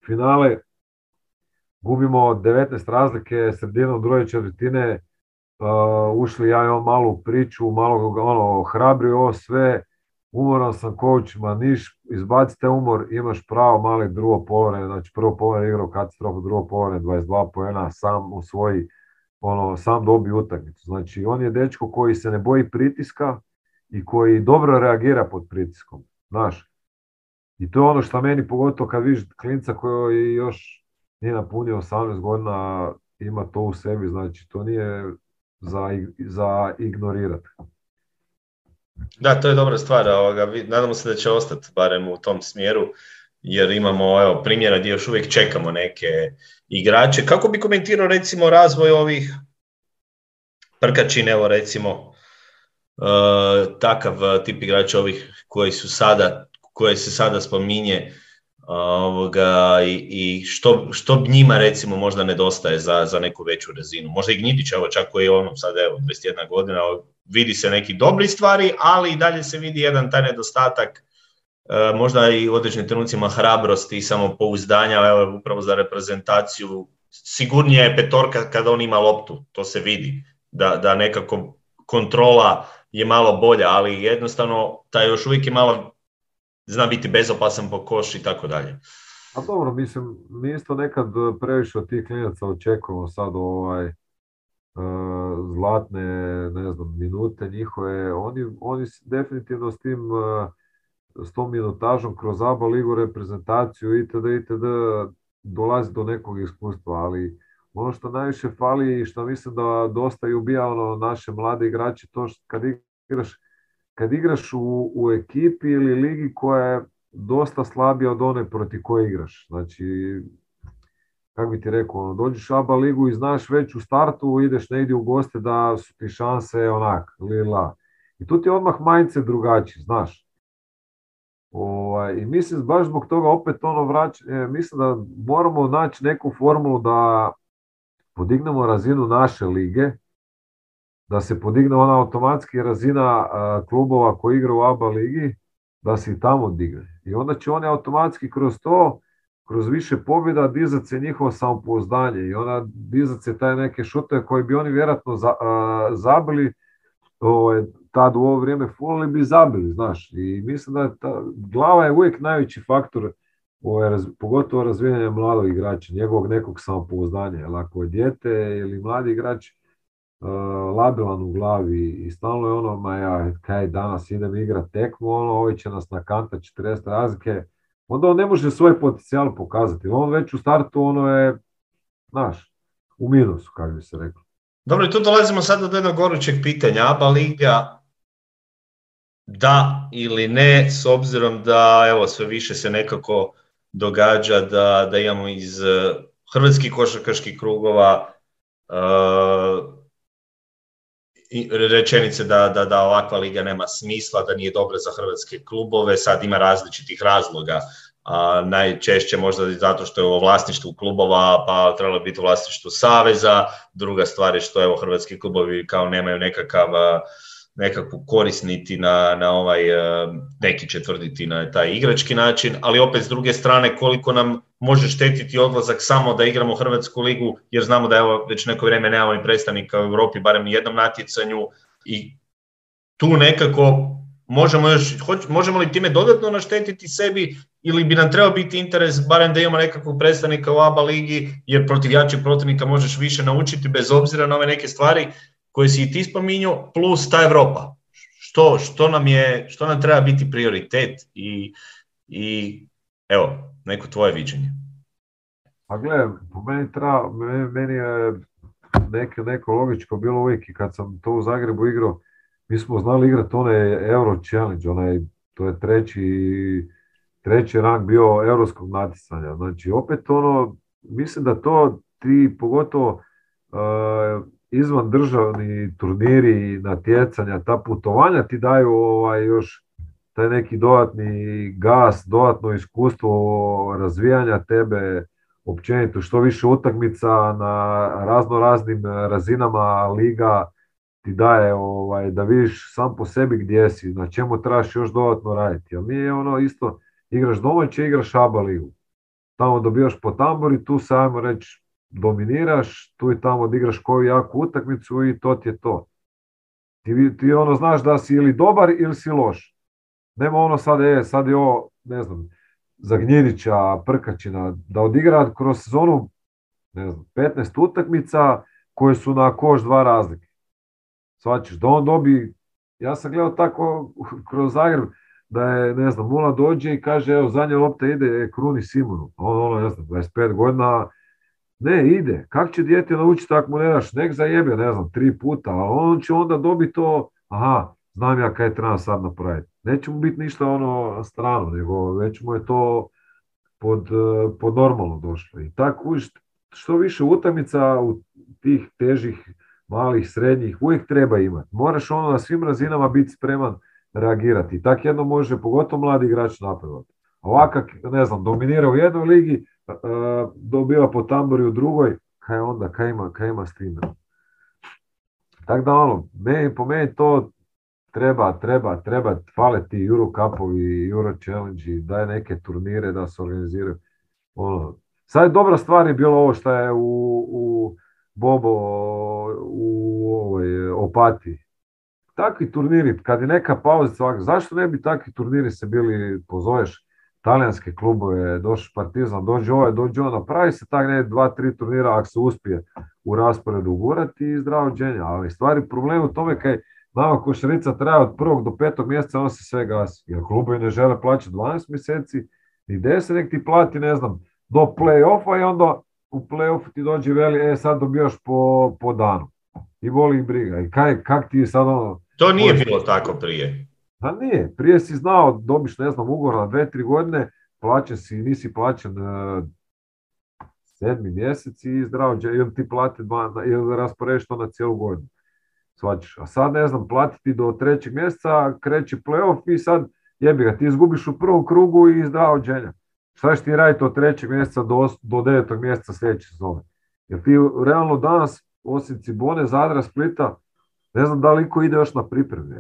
Finale gubimo 19 razlike, sredinom druge četvrtine, uh, ušli ja i on malo u priču, malo ono, hrabrio ovo sve, umoran sam coach, ma niš, izbacite umor, imaš pravo mali drugo povreme, znači prvo povreme igrao katastrofu, drugo povreme 22 poena, sam u svoji ono, sam dobio utakmicu. Znači, on je dečko koji se ne boji pritiska i koji dobro reagira pod pritiskom. Znaš, i to je ono što meni pogotovo kad vidiš klinca koji još nije napunio 18 godina, ima to u sebi, znači to nije za, za ignorirati. Da, to je dobra stvar. Ovoga, nadamo se da će ostati barem u tom smjeru, jer imamo evo, primjera gdje još uvijek čekamo neke igrače. Kako bi komentirao recimo razvoj ovih Prkačin, evo recimo, uh, takav tip igrača ovih koji su sada, koje se sada spominje, ovoga, i, i što, što njima recimo možda nedostaje za, za neku veću razinu. Možda i Gnjitić, evo čak koji je ono sad evo 21 godina, vidi se neki dobri stvari, ali i dalje se vidi jedan taj nedostatak E, možda i u određenim trenucima hrabrosti i samopouzdanja, evo upravo za reprezentaciju, sigurnije je petorka kada on ima loptu, to se vidi, da, da nekako kontrola je malo bolja, ali jednostavno taj još uvijek je malo, zna biti bezopasan po koš i tako dalje. A dobro, mislim, mi isto nekad previše od tih klinaca očekujemo sad ovaj, uh, zlatne, ne znam, minute njihove, oni, oni definitivno s tim uh, s tom minutažom kroz ABA ligu reprezentaciju itd. itd. dolazi do nekog iskustva, ali ono što najviše fali i što mislim da dosta i ubija ono naše mlade igrače, to što kad igraš, kad igraš u, u ekipi ili ligi koja je dosta slabija od one proti koje igraš. Znači, kako bi ti rekao, ono, dođeš u ABA ligu i znaš već u startu, ideš negdje u goste da su ti šanse onak, lila. I tu ti odmah mindset drugačiji, znaš. Ovaj, I mislim baš zbog toga opet ono vrać, e, mislim da moramo naći neku formulu da podignemo razinu naše lige, da se podigne ona automatski razina klubova koji igra u ABA ligi, da se i tamo digne. I onda će oni automatski kroz to, kroz više pobjeda dizati se njihovo samopouzdanje i onda dizati se taj neke šute koje bi oni vjerojatno zabili ovaj, tad u ovo vrijeme fulali bi zabili, znaš. I mislim da ta, glava je uvijek najveći faktor ovaj, pogotovo razvijanja mladog igrača, njegovog nekog samopouzdanja. Jer ako je dijete ili mladi igrač, labilan u glavi i stalno je ono, ma ja, kaj danas idem igrat tekmu, ono, ovaj će nas nakanta 40 razlike, onda on ne može svoj potencijal pokazati. On već u startu ono je, znaš, u minusu, kako bi se reklo. Dobro, tu dolazimo sad do jednog gorućeg pitanja. ABA Liga da ili ne, s obzirom da evo sve više se nekako događa da, da imamo iz uh, hrvatskih košarkaških krugova uh, rečenice da, da, da ovakva liga nema smisla, da nije dobra za hrvatske klubove, sad ima različitih razloga, a najčešće možda zato što je u vlasništvu klubova, pa trebalo biti u vlasništvu saveza, druga stvar je što evo hrvatski klubovi kao nemaju nekakav nekakvu korist niti na, na ovaj, neki će tvrditi na taj igrački način, ali opet s druge strane koliko nam može štetiti odlazak samo da igramo Hrvatsku ligu, jer znamo da evo već neko vrijeme nemamo i predstavnika u Europi, barem ni jednom natjecanju i tu nekako možemo još, možemo li time dodatno naštetiti sebi ili bi nam trebao biti interes barem da imamo nekakvog predstavnika u ABA ligi, jer protiv jačeg protivnika možeš više naučiti bez obzira na ove neke stvari koje si i ti spominjao, plus ta Europa. Što, što, nam je, što nam treba biti prioritet i, i evo, neko tvoje viđenje. Pa gledaj, po meni, treba, meni je neko, neko logičko bilo uvijek i kad sam to u Zagrebu igrao, mi smo znali igrati onaj Euro Challenge, onaj, to je treći, treći rang bio europskog natjecanja. Znači, opet ono, mislim da to ti pogotovo uh, izvan državni turniri, natjecanja, ta putovanja ti daju ovaj, još taj neki dodatni gas, dodatno iskustvo razvijanja tebe, općenito što više utakmica na razno raznim razinama liga ti daje ovaj, da vidiš sam po sebi gdje si, na čemu trebaš još dodatno raditi. Mi je ono isto, igraš domaće, igraš ABA ligu. Tamo dobijaš po tambori, tu se ajmo reći dominiraš, tu i tamo odigraš koju jaku utakmicu i to ti je to. Ti, ti ono znaš da si ili dobar ili si loš. Nema ono sad, e, sad je ovo, ne znam, Zagnjenića, Prkačina, da odigra kroz sezonu, ne znam, 15 utakmica koje su na koš dva razlike. Svačiš, da on dobi, ja sam gledao tako kroz Zagreb, da je, ne znam, Mula dođe i kaže, evo, zadnja lopta ide Kruni Simonu. On, ono, ne znam, 25 godina, ne, ide. Kako će dijete naučiti ako mu ne daš? Nek zajebe, ne znam, tri puta, a on će onda dobiti to, aha, znam ja kaj treba sad napraviti. Neće mu biti ništa ono strano, nego već mu je to pod, pod normalno došlo. I tako što više utakmica u tih težih, malih, srednjih, uvijek treba imati. Moraš ono na svim razinama biti spreman reagirati. Tak jedno može, pogotovo mladi igrač napredovati. Ovakav, ne znam, dominira u jednoj ligi, dobiva po tambori u drugoj, kaj onda, kaj ima, kaj ima s time. Tako da ono, meni, po meni to treba, treba, treba, fale ti Euro Cupovi, Euro Challenge, daj neke turnire da se organiziraju. Ono, sad dobra stvar je bilo ovo što je u, u Bobo u ovoj Opati. Takvi turniri, kad je neka pauza, zašto ne bi takvi turniri se bili, pozoveš talijanske klubove, došli Partizan, dođe ovaj, dođe on, napravi se tak ne dva, tri turnira ako se uspije u rasporedu ugurati i zdravo dženja. Ali stvari problem u tome kaj nama košarica traje od prvog do petog mjeseca, on se sve gasi. Jer klubovi ne žele plaćati 12 mjeseci, ni 10, nek ti plati, ne znam, do play-offa i onda u play-offu ti dođe veli, e sad dobijaš po, po danu. I voli ih briga. I kaj, kak ti sad ono... To nije bilo tako prije. A nije, prije si znao, dobiš, ne znam, ugovor na dve, tri godine, plaćen si, nisi plaćen uh, sedmi mjesec i zdravo, ili ti plati dva, ili rasporediš to na cijelu godinu. A sad, ne znam, platiti do trećeg mjeseca, kreće playoff i sad jebi ga, ti izgubiš u prvom krugu i zdravo dženja. Šta ćeš ti raditi od trećeg mjeseca do, do devetog mjeseca sljedeće sezone? Jer ti realno danas, osim Cibone, Zadra, Splita, ne znam da li iko ide još na pripreme.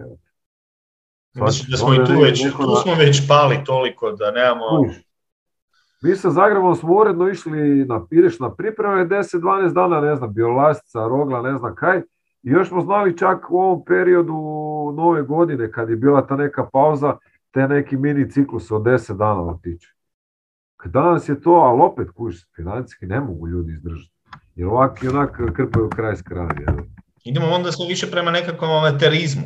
Mislim da smo i tu već, tu smo već pali toliko da nemamo... Mi sa Zagrebom smo uredno išli na, ideš na pripreme 10-12 dana, ne znam, Biolastica, Rogla, ne znam kaj. I još smo znali čak u ovom periodu nove godine, kad je bila ta neka pauza, te neki mini ciklus od 10 dana otići. Danas je to, ali opet kuš, financijski ne mogu ljudi izdržati. Jer ovak i onak krpaju kraj s kraja. Idemo onda sve više prema nekakvom amaterizmu.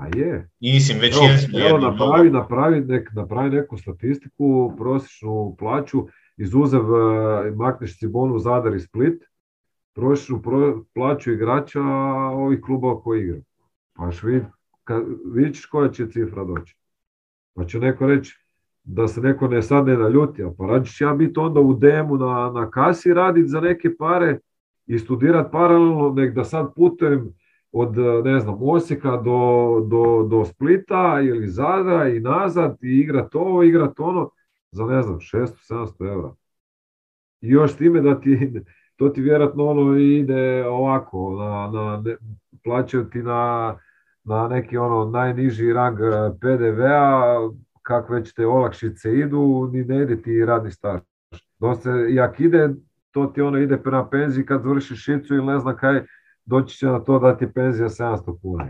A je. Mislim, već Evo, jesu evo napravi, napravi, nek, napravi neku statistiku, prosječnu plaću, izuzev uh, makneš Cibonu, Zadar i Split, prosječnu pro- plaću igrača ovih klubova koji igraju. Pa vid, ćeš koja će cifra doći. Pa će neko reći da se neko ne sad ne naljuti, a pa ću ja biti onda u demu na, na kasi raditi za neke pare i studirat paralelno, nek da sad putujem od, ne znam, Osijeka do, do, do Splita ili Zadra i nazad i igrat ovo, igrat ono za, ne znam, 600-700 eura. I još time da ti, to ti vjerojatno ono ide ovako, na, na, ne- plaćaju ti na, na neki ono najniži rang eh, PDV-a, kak već te olakšice idu, ni ne ide ti radni staž. Dosta, i ak ide, to ti ono ide prema penziji kad završiš šicu ili ne znam kaj, doći će na to da ti je penzija 700 kuna.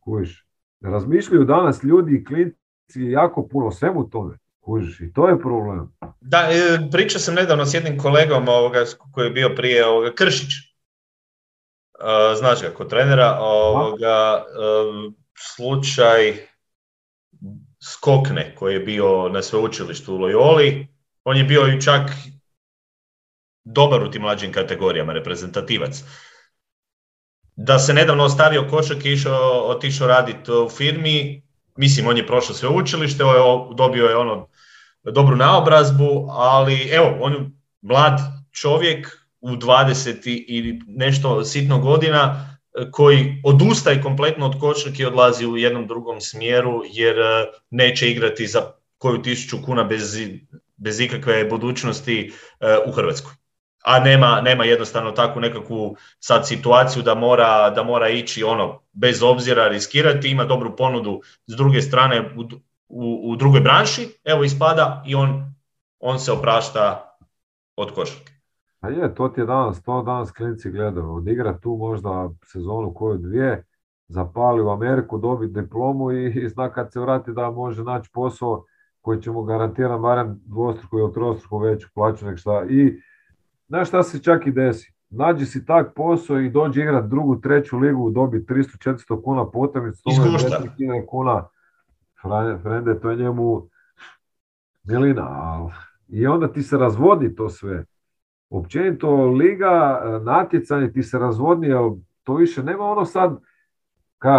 Kužiš. Razmišljaju danas ljudi i klinci jako puno o svemu tome. Kužiš, i to je problem. Da, e, pričao sam nedavno s jednim kolegom ovoga, koji je bio prije ovoga, Kršić. E, znaš ga, kod trenera, ovoga, e, slučaj Skokne koji je bio na sveučilištu u Loyoli, on je bio i čak dobar u tim mlađim kategorijama, reprezentativac. Da se nedavno ostavio košak i išao, otišao raditi u firmi, mislim, on je prošao sveučilište, on je- dobio je ono dobru naobrazbu, ali evo, on je mlad čovjek u 20 i- nešto sitno godina koji odustaje kompletno od košarke i odlazi u jednom drugom smjeru jer e, neće igrati za koju tisuću kuna bez, bez ikakve budućnosti e, u Hrvatskoj. A nema, nema jednostavno takvu nekakvu sad situaciju da mora, da mora ići ono bez obzira riskirati, ima dobru ponudu s druge strane u, u, u drugoj branši, evo ispada i on, on se oprašta od košarke. A je, to ti je danas, to danas klinci gledaju. Odigra tu možda sezonu koju dvije, zapali u Ameriku, dobiti diplomu i, i zna kad se vrati da može naći posao koji će mu garantirati barem dvostruku ili trostruku veću plaću nek šta. I znaš šta se čak i desi? Nađi si tak posao i dođi igrat drugu, treću ligu, dobi 300-400 kuna po utakmici, to mu je Izgušta. 200.000 kuna. Frende, to je njemu milina. I onda ti se razvodi to sve općenito liga, e, natjecanje ti se razvodni, jer to više nema ono sad,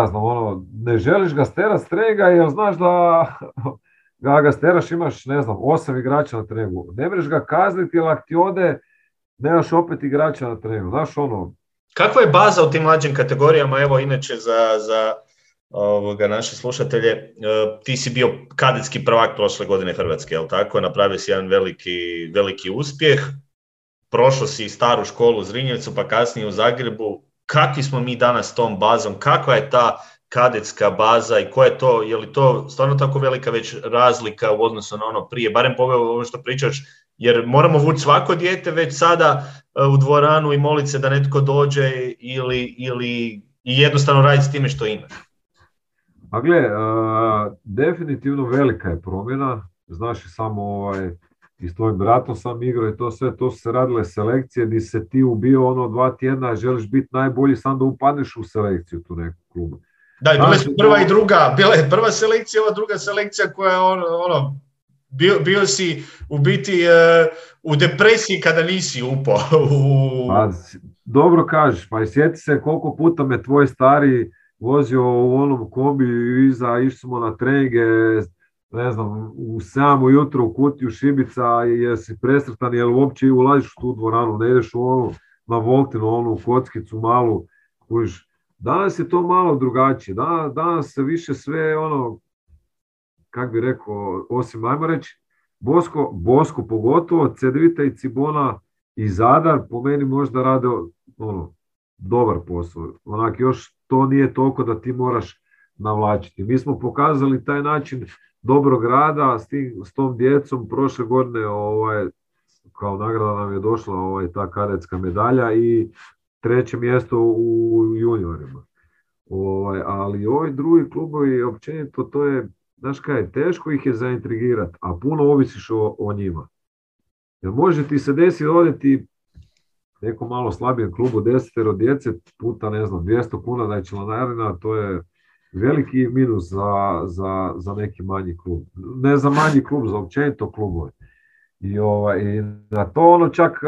znam, ono, ne želiš ga sterat s trega jer znaš da ga ga steraš imaš, ne znam, osam igrača na tregu. Ne možeš ga kazniti jer ako ti ode, nemaš opet igrača na tregu. Znaš ono, Kakva je baza u tim mlađim kategorijama? Evo, inače, za, za ovoga, naše slušatelje, e, ti si bio kadetski prvak prošle godine Hrvatske, jel tako? Napravio si jedan veliki, veliki uspjeh. Prošao si staru školu u Zrinjevcu, pa kasnije u Zagrebu. Kakvi smo mi danas s tom bazom? Kakva je ta kadetska baza i ko je to, je li to stvarno tako velika već razlika u odnosu na ono prije, barem po ovo što pričaš, jer moramo vući svako dijete već sada e, u dvoranu i moliti se da netko dođe ili, ili i jednostavno raditi s time što imaš. A gle, e, definitivno velika je promjena. Znaš i samo ovaj, i s tvojim bratom sam igrao i to sve, to su se radile selekcije gdje se ti ubio ono dva tjedna, želiš biti najbolji, sam da upadneš u selekciju tu neku klubu. Da, i bile su prva i druga, bila je prva selekcija, ova druga selekcija koja je ono, ono bio, bio si u biti u depresiji kada nisi upao. Pa, dobro kažeš, pa i sjeti se koliko puta me tvoj stari vozio u onom kombiju i iza, išli smo na treninge, ne znam, u 7 ujutro u kutiju Šibica, jesi presretan, jel uopće ulaziš u tu dvoranu, ne ideš u onu, na Voltinu, onu kockicu malu, kužiš. Danas je to malo drugačije, danas, danas se više sve ono, kak bi rekao, osim, ajmo reći, Bosko, Bosko pogotovo, Cedvita i Cibona i Zadar po meni možda rade ono, dobar posao. Onak još to nije toliko da ti moraš navlačiti. Mi smo pokazali taj način dobrog rada s, tim, s tom djecom prošle godine ovaj, kao nagrada nam je došla ovaj, ta kadetska medalja i treće mjesto u juniorima. Ovaj, ali ovi drugi klubovi, općenito, to je, znaš kaj, teško ih je zaintrigirati, a puno ovisiš o, o njima. Jer može ti se desiti ovdje ti, nekom malo slabijem klubu desetero djece puta ne znam 200 kuna da je članarina, to je veliki minus za, za, za neki manji klub. Ne za manji klub, za općenito klubove. I, ovaj, I na to ono čak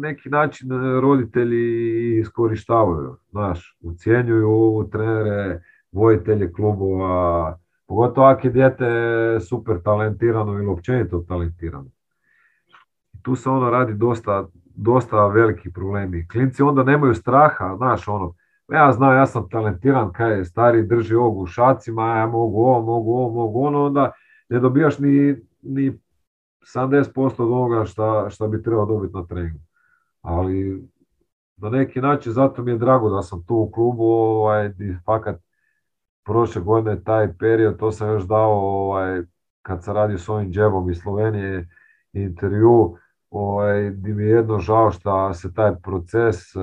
neki način roditelji iskorištavaju, znaš, ucijenjuju trenere, vojitelje klubova, pogotovo ako je dijete super talentirano ili općenito talentirano. Tu se ono radi dosta, dosta veliki problemi. Klinci onda nemaju straha, znaš, ono, ja znam, ja sam talentiran, kaj je stari drži ovog u šacima, ja mogu ovo, mogu ovo, mogu ono, onda ne dobijaš ni, ni 70% od ovoga šta, šta bi trebao dobiti na treningu. Ali na neki način zato mi je drago da sam tu u klubu, ovaj, fakat prošle godine taj period, to sam još dao ovaj, kad sam radio s ovim džebom iz Slovenije intervju, ovaj, gdje mi je jedno žao što se taj proces uh,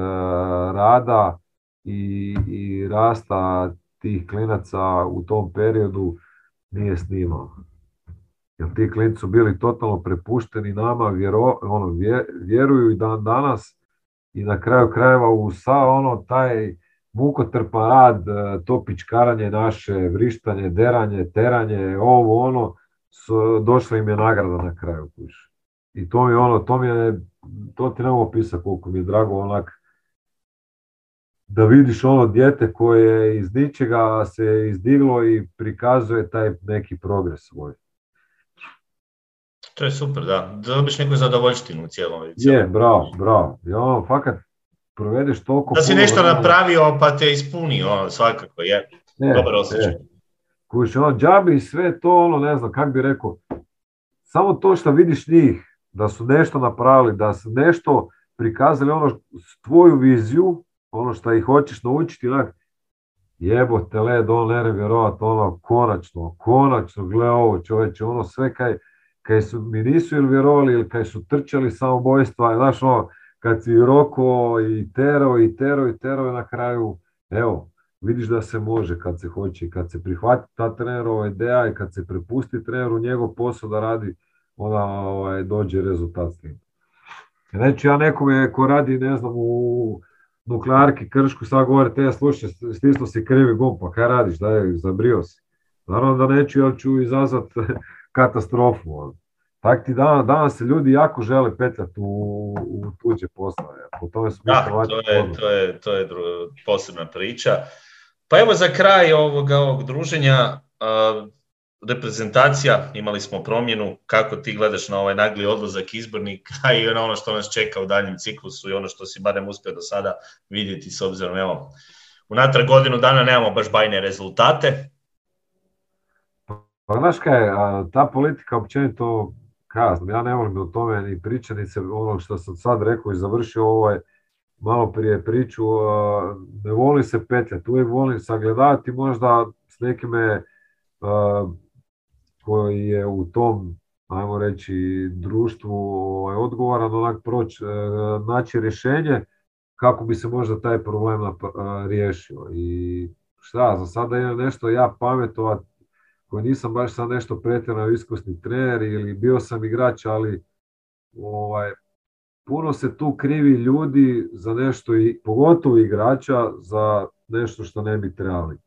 rada i, i rasta tih klinaca u tom periodu nije snimao. Jer ti klinci su bili totalno prepušteni nama, vjero, ono, vjeruju i dan danas i na kraju krajeva u sa ono taj mukotrpan rad, e, to pičkaranje naše, vrištanje, deranje, teranje, ovo ono, došla im je nagrada na kraju. I to mi ono, to mi je, to ti ne mogu pisati koliko mi je drago onak, da vidiš ono dijete koje iz ničega se izdiglo i prikazuje taj neki progres svoj. To je super, da. Dobiš neku zadovoljštinu u cijelom. Je, bravo, bravo. I ono, fakat, provedeš toliko... Da si nešto napravio pa te ispunio, svakako, je. Ne, Dobar osjećaj. Kuš, ono, džabi i sve to, ono, ne znam, kak bi rekao, samo to što vidiš njih, da su nešto napravili, da su nešto prikazali, ono, tvoju viziju, ono što ih hoćeš naučiti, onak, jebote, le, on ne vjerovat, ono, konačno, konačno, gle ovo čovječe, ono sve kaj, kaj su, mi nisu ili vjerovali, ili kaj su trčali samobojstva, znaš, ono, kad si roko i tero i tero i tero na kraju, evo, vidiš da se može kad se hoće, kad se prihvati ta trenerova ideja i kad se prepusti treneru njegov posao da radi, onda ovaj, dođe rezultat s tim. Znači ja nekome ko radi, ne znam, u nuklearki Kršku, sad govori, te slušaj, stislo si krivi gumb, pa kaj radiš, daj, zabrio si. Naravno da neću, jer ću izazvat katastrofu. Tak ti danas, danas se ljudi jako žele petljati u, u tuđe poslove. Po tome da, to je, to je, to je posebna priča. Pa evo za kraj ovoga, ovog druženja, uh, reprezentacija, imali smo promjenu, kako ti gledaš na ovaj nagli odlazak izbornika i na ono što nas čeka u daljem ciklusu i ono što si barem uspio do sada vidjeti s obzirom, evo, unatrag godinu dana nemamo baš bajne rezultate. Pa znaš kaj, ta politika općenito kazam, ja ne volim o tome ni pričati, ni se ono što sam sad rekao i završio ovaj malo prije priču, ne volim se petljati, uvijek volim sagledati možda s nekime koji je u tom, ajmo reći, društvu ovaj, odgovoran, onak proći, e, naći rješenje kako bi se možda taj problem riješio. I šta, za sada je nešto ja pametovat koji nisam baš sad nešto pretjerano iskusni trener ili bio sam igrač, ali ovaj, puno se tu krivi ljudi za nešto, i pogotovo igrača, za nešto što ne bi trebali.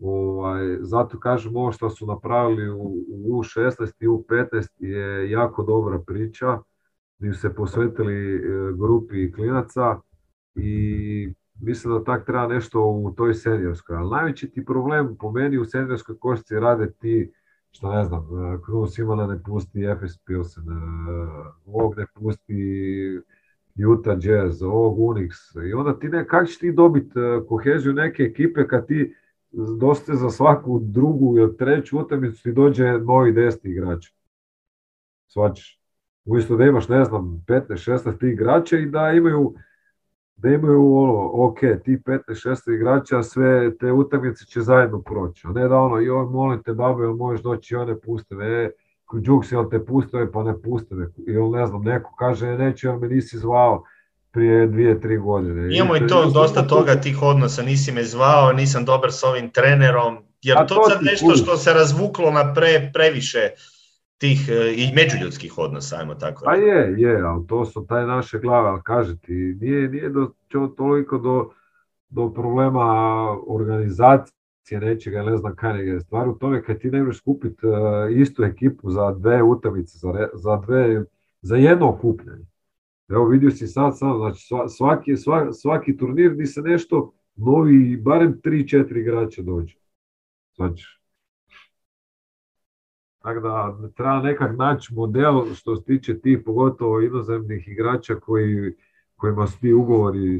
Ovaj, zato kažem ovo što su napravili u, u 16 i u 15 je jako dobra priča, gdje se posvetili e, grupi klinaca i mislim da tak treba nešto u toj seniorskoj. Ali najveći ti problem po meni u seniorskoj košci rade ti, što ne znam, Knut Simona ne pusti FS Pilsen, e, ovog ne pusti Utah Jazz, ovog Unix. I onda ti ne, kako ćeš ti dobiti e, koheziju neke ekipe kad ti dosta za svaku drugu ili treću utakmicu ti dođe novi desni igrač. Svačiš. Uisto da imaš, ne znam, 15-16 igrača i da imaju da imaju ono, ok, ti 15-16 igrača, sve te utakmice će zajedno proći. A ne da ono, joj, molim te, babe, jel možeš doći i one puste me, e, Džuks, jel te pustove, pa ne puste me. Ili ne znam, neko kaže, e, neću, jel me nisi zvao prije dvije, tri godine. Imamo i to dosta toga tih odnosa, nisi me zvao, nisam dobar s ovim trenerom, jer to, to sad nešto što se razvuklo na pre, previše tih e, i međuljudskih odnosa, ajmo tako. Pa je, je, ali to su taj naše glave, ali kaži ti, nije, nije do, toliko do, do problema organizacije nečega, ne znam kaj je. Stvar u tome kad ti ne možeš kupiti uh, istu ekipu za dve utakmice, za, za, dve, za jedno okupljanje. Evo vidio si sad sam, znači svaki, svaki, svaki turnir gdje se nešto novi, barem 3-4 igrača dođe. Znači, tako da treba nekak naći model što se tiče tih pogotovo inozemnih igrača koji, kojima su ti ugovori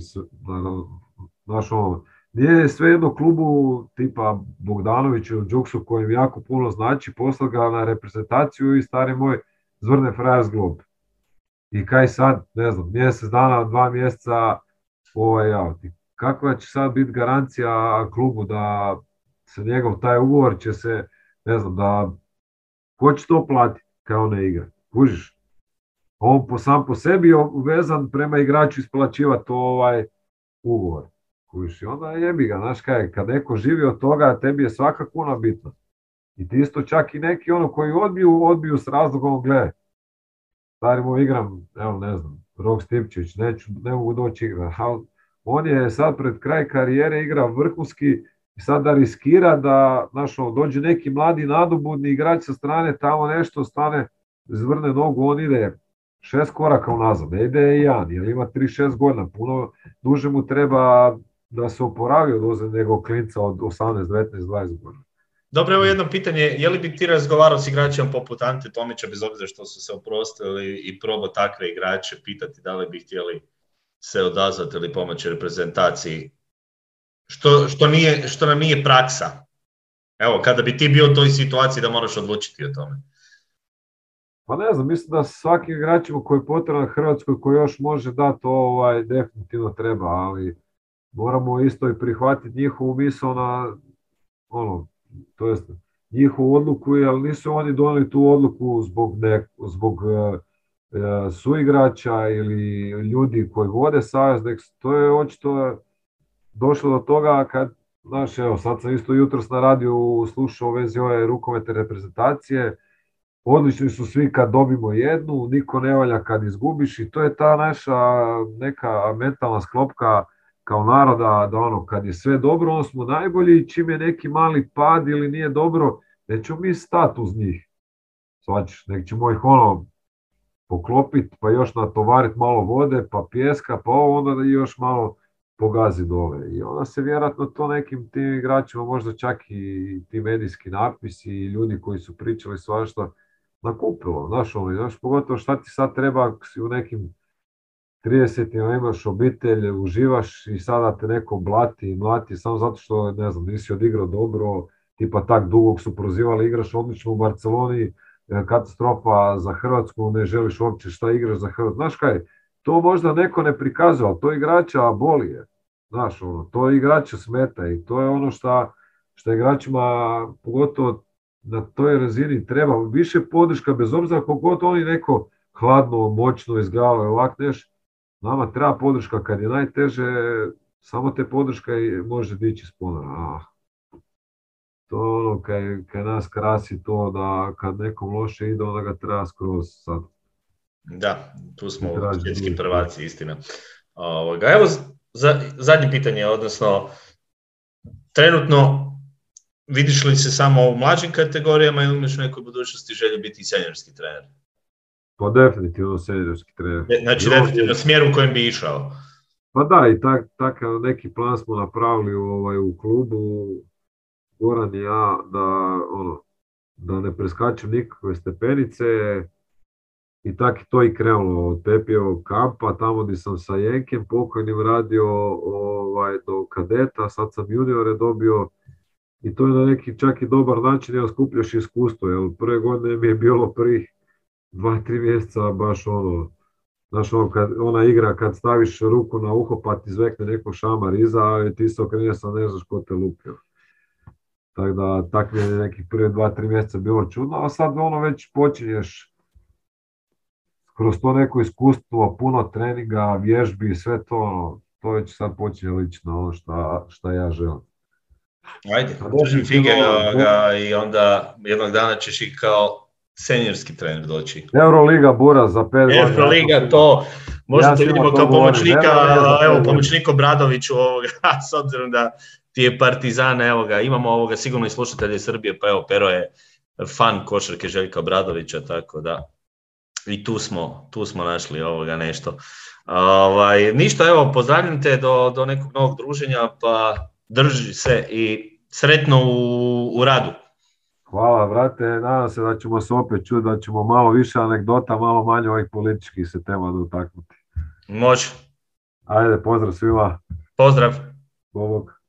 znaš ono, nije sve jedno klubu tipa Bogdanović ili Đuksu kojim jako puno znači, posla ga na reprezentaciju i stari moj zvrne Frajers Glob. I kaj sad, ne znam, mjesec dana, dva mjeseca ovaj auti. Kakva će sad biti garancija klubu da se njegov taj ugovor će se, ne znam, da ko će to platiti kao ne igra? Kužiš? On po, sam po sebi je vezan prema igraču isplaćivati ovaj ugovor. Kužiš? I onda jebi ga, znaš kaj, kad neko živi od toga, tebi je svaka kuna bitna. I ti isto čak i neki ono koji odbiju, odbiju s razlogom, gle, stari mu igram, evo ne znam, Rok Stipčević, neću, ne mogu doći igra. On je sad pred kraj karijere igra vrhunski i da riskira da znaš, ono, dođe neki mladi nadobudni igrač sa strane, tamo nešto stane, zvrne nogu, on ide šest koraka unazad, ne ide i jedan, jer ima 3-6 godina, puno duže mu treba da se oporavi od nego klinca od 18, 19, 20 godina. Dobro, evo jedno pitanje, je li bi ti razgovarao s igračima poput Ante Tomića, bez obzira što su se oprostili i probao takve igrače, pitati da li bi htjeli se odazvati ili pomoći reprezentaciji, što, što, nije, što nam nije praksa. Evo, kada bi ti bio u toj situaciji da moraš odlučiti o tome. Pa ne znam, mislim da svaki igračima koji je potreban Hrvatskoj koji još može dati ovaj, definitivno treba, ali moramo isto i prihvatiti njihovu misao na ono, to jest njihovu odluku, jer nisu oni donijeli tu odluku zbog, ne, zbog uh, suigrača ili ljudi koji vode savez, to je očito došlo do toga kad, znaš, evo, sad sam isto jutros na radiju slušao u vezi ove rukometne reprezentacije, odlični su svi kad dobimo jednu, niko ne valja kad izgubiš i to je ta naša neka mentalna sklopka kao naroda, da ono, kad je sve dobro, onda smo najbolji, čim je neki mali pad ili nije dobro, nećemo mi stati uz njih. Svačiš, nek ćemo ih ono poklopiti, pa još natovariti malo vode, pa pjeska, pa ovo, onda da još malo pogazi dole. I onda se vjerojatno to nekim tim igračima, možda čak i ti medijski napisi i ljudi koji su pričali svašta, nakupilo. Znaš, ono, znaš, pogotovo šta ti sad treba si u nekim 30 imaš obitelj, uživaš i sada te neko blati i mlati samo zato što, ne znam, nisi odigrao dobro, tipa tak dugog su prozivali, igraš odlično u Barceloni, e, katastrofa za Hrvatsku, ne želiš uopće šta igraš za Hrvatsku. Znaš kaj, to možda neko ne prikazuje, ali to igrača boli je. Znaš, ono, to igrača smeta i to je ono šta, šta igračima, pogotovo na toj razini treba više podrška, bez obzira koliko oni neko hladno, moćno izgledalo ovak neš, Nama treba podrška kad je najteže, samo te podrška može dići s Ah. To ono, kad, kad nas krasi to da kad nekom loše ide, onda ga treba skroz sad. Da, tu smo svjetski prvaci, istina. Ovoga, evo za, zadnje pitanje, odnosno trenutno vidiš li se samo u mlađim kategorijama ili imaš u nekoj budućnosti želje biti senjorski trener? Pa definitivno seniorski trener. Znači definitivno smjer u kojem bi išao. Pa da, i tak, takav neki plan smo napravili ovaj, u klubu, Goran i ja, da, ono, da ne preskačem nikakve stepenice i tak je to i krenulo od Pepijevog kampa, tamo gdje sam sa Jenkem pokojnim radio ovaj, do kadeta, sad sam juniore dobio i to je na neki čak i dobar način ja skupljaš iskustvo, jer prve godine mi je bilo prvih dva, tri mjeseca baš ono, znaš ono, kad, ona igra kad staviš ruku na uho pa ti zvekne neko šamar iza, a ti se okreneš sa ne znaš ko te lupio. Tako da, tak mi nekih prve dva, tri mjeseca bilo čudno, a sad ono već počinješ kroz to neko iskustvo, puno treninga, vježbi i sve to, ono, to već sad počinje lično ono šta, šta ja želim. Ajde, držim fige i onda jednog dana ćeš i kao senjorski trener doći. Euroliga Bura za pet godina. Euroliga to, možda Ja te svima vidimo kao pomoćnika, evo godina. pomoćnik Obradoviću ovoga, s obzirom da ti je Partizan, evo ga, imamo ovoga sigurno i slušatelje Srbije, pa evo Pero je fan košarke Željka Obradovića, tako da i tu smo, tu smo našli ovoga nešto. Ovaj, ništa, evo, pozdravljam te do, do nekog novog druženja, pa drži se i sretno u, u radu. Hvala, brate. Nadam se da ćemo se opet čuti, da ćemo malo više anegdota, malo manje ovih političkih se tema dotaknuti. Može. Ajde, pozdrav svima. Pozdrav. Bobog.